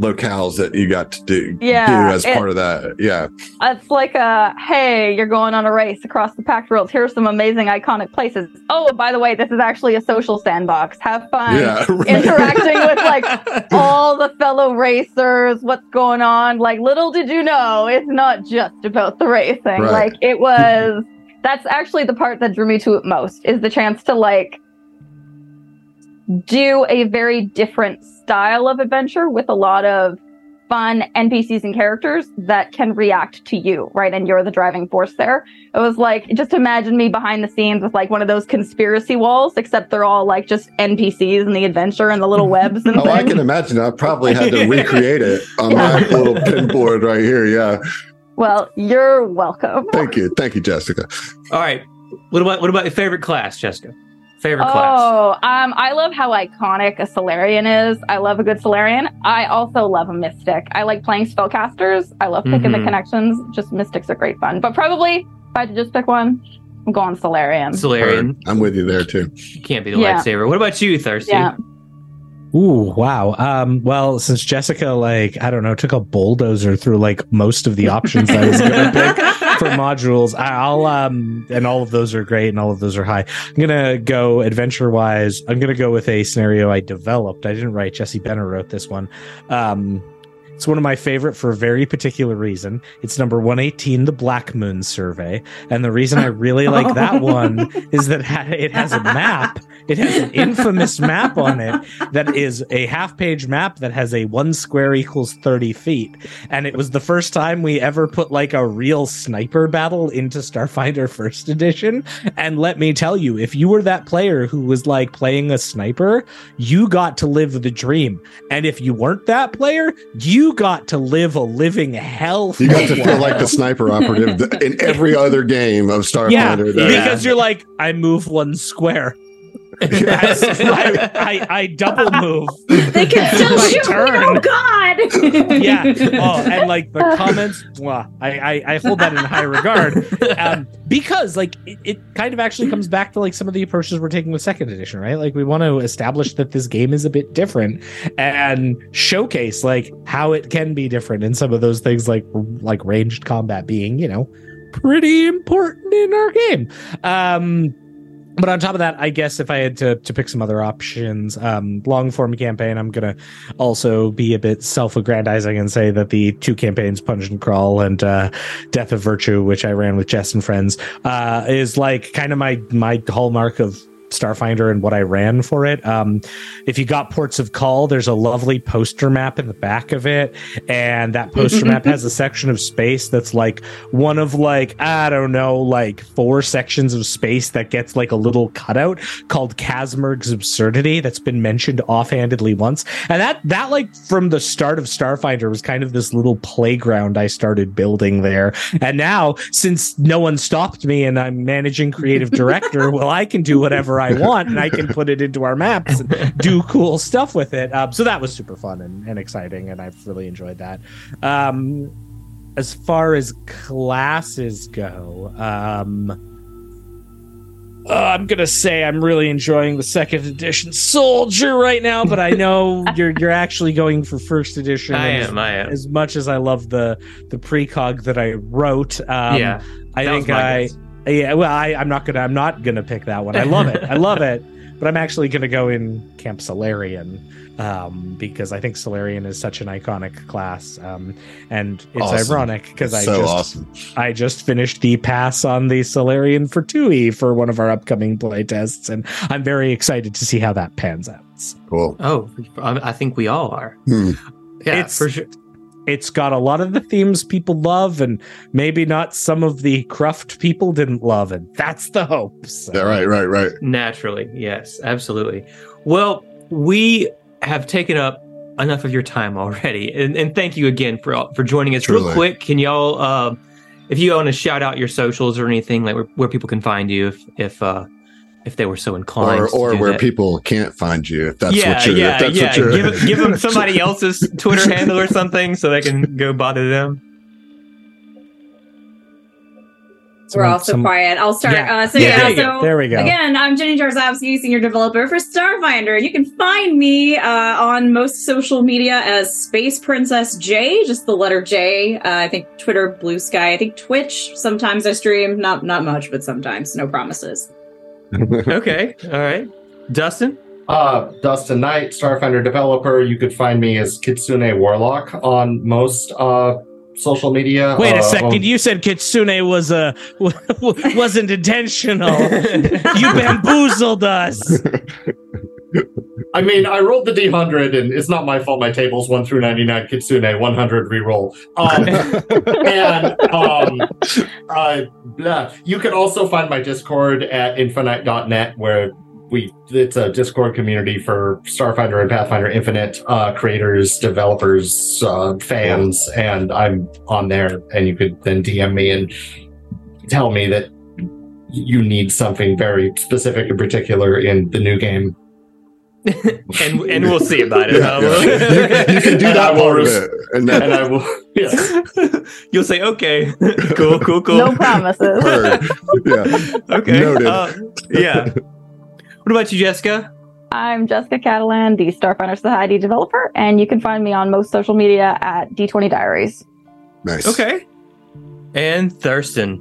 locales that you got to do, Yeah, do as it- part of that. Yeah, It's like a hey, you're going on a race across the Pact World. Here's some amazing iconic places. Oh, by the way, this is actually a social sandbox. Have fun. yeah, Interacting with like all the fellow racers, what's going on. Like, little did you know, it's not just about the racing. Right. Like, it was. That's actually the part that drew me to it most is the chance to like do a very different style of adventure with a lot of fun NPCs and characters that can react to you, right? And you're the driving force there. It was like just imagine me behind the scenes with like one of those conspiracy walls, except they're all like just NPCs and the adventure and the little webs and Oh, I can imagine. I probably had to recreate it on Yeah. my little pinboard right here. Yeah. Well, you're welcome. Thank you. Thank you, Jessica. All right. What about what about your favorite class, Jessica? Favorite class? Oh, um, I love how iconic a Solarian is. I love a good Solarian. I also love a Mystic. I like playing spellcasters. I love picking the Mhm. connections. Just Mystics are great fun. But probably, if I had to just pick one, I'm going Solarian. Solarian. I'm with you there too. You can't be the Yeah. lightsaber. What about you, Thirsty? Yeah. Ooh, wow. Um, well, since Jessica, like, I don't know, took a bulldozer through like most of the options I was gonna pick for modules, I'll um, and all of those are great, and all of those are high. I'm gonna go adventure wise. I'm gonna go with a scenario I developed. I didn't write. Jesse Benner wrote this one. Um, it's one of my favorite for a very particular reason. It's number 118, the Black Moon Survey. And the reason I really like that one is that it has a map. It has an infamous map on it that is a half page map that has a one square equals 30 feet. And it was the first time we ever put like a real sniper battle into Starfinder First Edition. And let me tell you, if you were that player who was like playing a sniper, you got to live the dream. And if you weren't that player, you got to live a living hell. You got to feel like the sniper operative in every other game of Starfinder. yeah, because you're like, I move one square. I, I, I double move. They can still shoot. turn. Oh God! Yeah. Oh, and like the comments, mwah, I, I I hold that in high regard. Um, because like it, it kind of actually comes back to like some of the approaches we're taking with second edition, right? Like we want to establish that this game is a bit different and showcase like how it can be different in some of those things like like ranged combat being, you know, pretty important in our game. Um but on top of that, I guess if I had to, to pick some other options, um, long form campaign, I'm gonna also be a bit self aggrandizing and say that the two campaigns, Punch and Crawl and uh, Death of Virtue, which I ran with Jess and friends, uh, is like kind of my my hallmark of Starfinder and what I ran for it. Um, if you got Ports of Call, there's a lovely poster map in the back of it, and that poster map has a section of space that's like one of like I don't know, like four sections of space that gets like a little cutout called Casmerg's Absurdity that's been mentioned offhandedly once, and that that like from the start of Starfinder was kind of this little playground I started building there, and now since no one stopped me and I'm managing creative director, well I can do whatever I want and I can put it into our maps and do cool stuff with it. Um, so that was super fun and, and exciting, and I've really enjoyed that. Um, as far as classes go, um, uh, I'm gonna say I'm really enjoying the second edition soldier right now, but I know you're you're actually going for first edition. I and am. I am. As much as I love the the precog that I wrote, um, yeah. I think I guess. Yeah, well, I, I'm not gonna. I'm not gonna pick that one. I love it. I love it. But I'm actually gonna go in Camp Solarian um, because I think Solarian is such an iconic class, um, and it's Awesome. ironic because I so just awesome. I just finished the pass on the Solarian for 2e for one of our upcoming playtests, and I'm very excited to see how that pans out. Cool. Oh, I I think we all are. Hmm. Yeah, It's- for sure. It's got a lot of the themes people love, and maybe not some of the cruft people didn't love, and that's the hope. So. Yeah, right, right, right. Naturally, yes, absolutely. Well, we have taken up enough of your time already, and, and thank you again for for joining us. Real quick, can y'all, uh, if you want to shout out your socials or anything, like where, where people can find you, if if uh, if they were so inclined, Or or where that. people can't find you if that's yeah, what you're yeah, if that's yeah. what you're Give, give them somebody else's Twitter handle or something so they can go bother them. We're Some- all so some- quiet. I'll start. Yeah. Uh, so Yeah, yeah, there you go. so There we go. Again, I'm Jenny Jarzabski, senior developer for Starfinder. You can find me uh, on most social media as Space Princess J, just the letter J. Uh, I think Twitter, Blue Sky. I think Twitch. Sometimes I stream, not not much, but sometimes. No promises. Okay, all right, Dustin. Uh, Dustin Knight, Starfinder developer. You could find me as Kitsune Warlock on most uh, social media. Wait Uh, a second. on- You said Kitsune was a wasn't intentional. you bamboozled us. I mean, I rolled the D100, and it's not my fault. My table's 1 through 99, Kitsune, 100 reroll. Um, and um, uh, blah. you can also find my Discord at infinite.net, where we it's a Discord community for Starfinder and Pathfinder Infinite uh, creators, developers, uh, fans, and I'm on there. And you could then DM me and tell me that you need something very specific and particular in the new game. and and we'll see about it. Yeah, yeah. You, you can do that will part of res- it. And then And I will, yes. You'll say, okay, cool, cool, cool. No promises. heard. Yeah. Okay. Noted. Uh, yeah. What about you, Jessica? I'm Jessica Catalan, the Starfinder Society developer, and you can find me on most social media at D20 Diaries. Nice. Okay. And Thurston.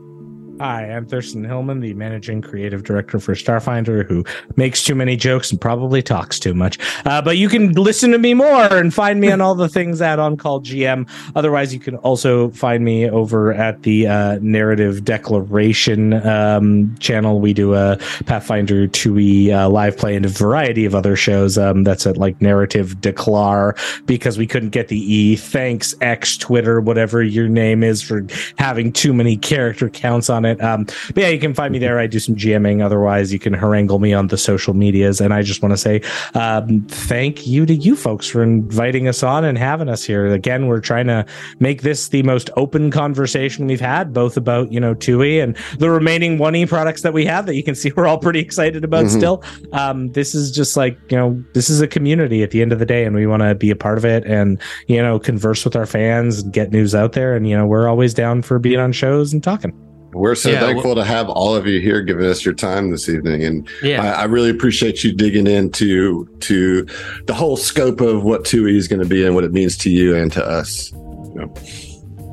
Hi, I'm Thurston Hillman, the managing creative director for Starfinder, who makes too many jokes and probably talks too much. Uh, but you can listen to me more and find me on all the things at On Call GM. Otherwise, you can also find me over at the uh, Narrative Declaration um, channel. We do a Pathfinder 2e uh, live play and a variety of other shows. Um, that's at like Narrative Declar because we couldn't get the E. Thanks, X, Twitter, whatever your name is, for having too many character counts on it. Um, but yeah, you can find me there. I do some GMing. Otherwise, you can harangle me on the social medias. And I just want to say um, thank you to you folks for inviting us on and having us here. Again, we're trying to make this the most open conversation we've had, both about, you know, 2E and the remaining 1E products that we have that you can see we're all pretty excited about Mhm. still. Um, this is just like, you know, this is a community at the end of the day, and we want to be a part of it and, you know, converse with our fans and get news out there. And, you know, we're always down for being on shows and talking. We're so Yeah, thankful to have all of you here giving us your time this evening. And Yeah. I, I really appreciate you digging into to the whole scope of what 2E is going to be and what it means to you and to us.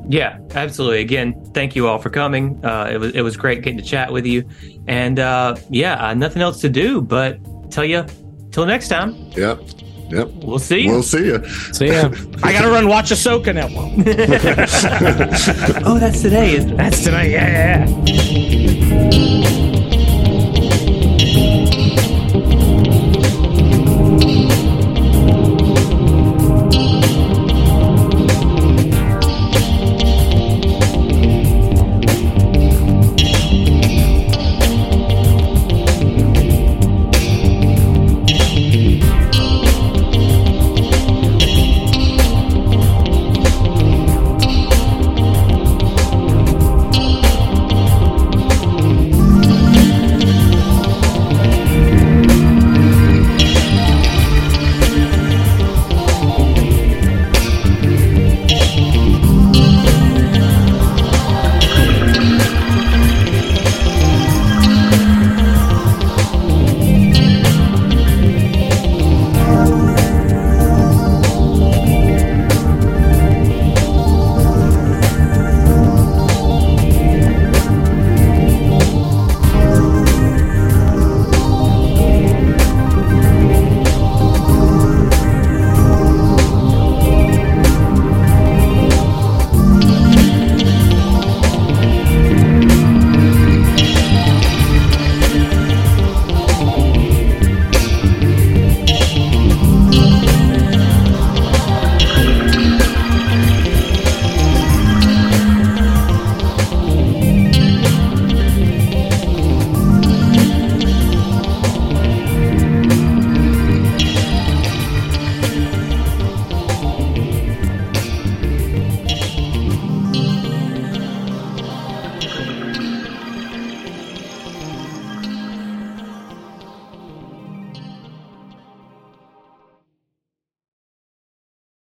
Yeah, absolutely. Again, thank you all for coming. Uh, it was it was great getting to chat with you, and uh, yeah, uh, nothing else to do but tell you till next time. Yep. Yep. We'll see. We'll see you. So yeah, I gotta run watch Ahsoka now. oh, that's today. Isn't? That's tonight. Yeah, yeah, yeah.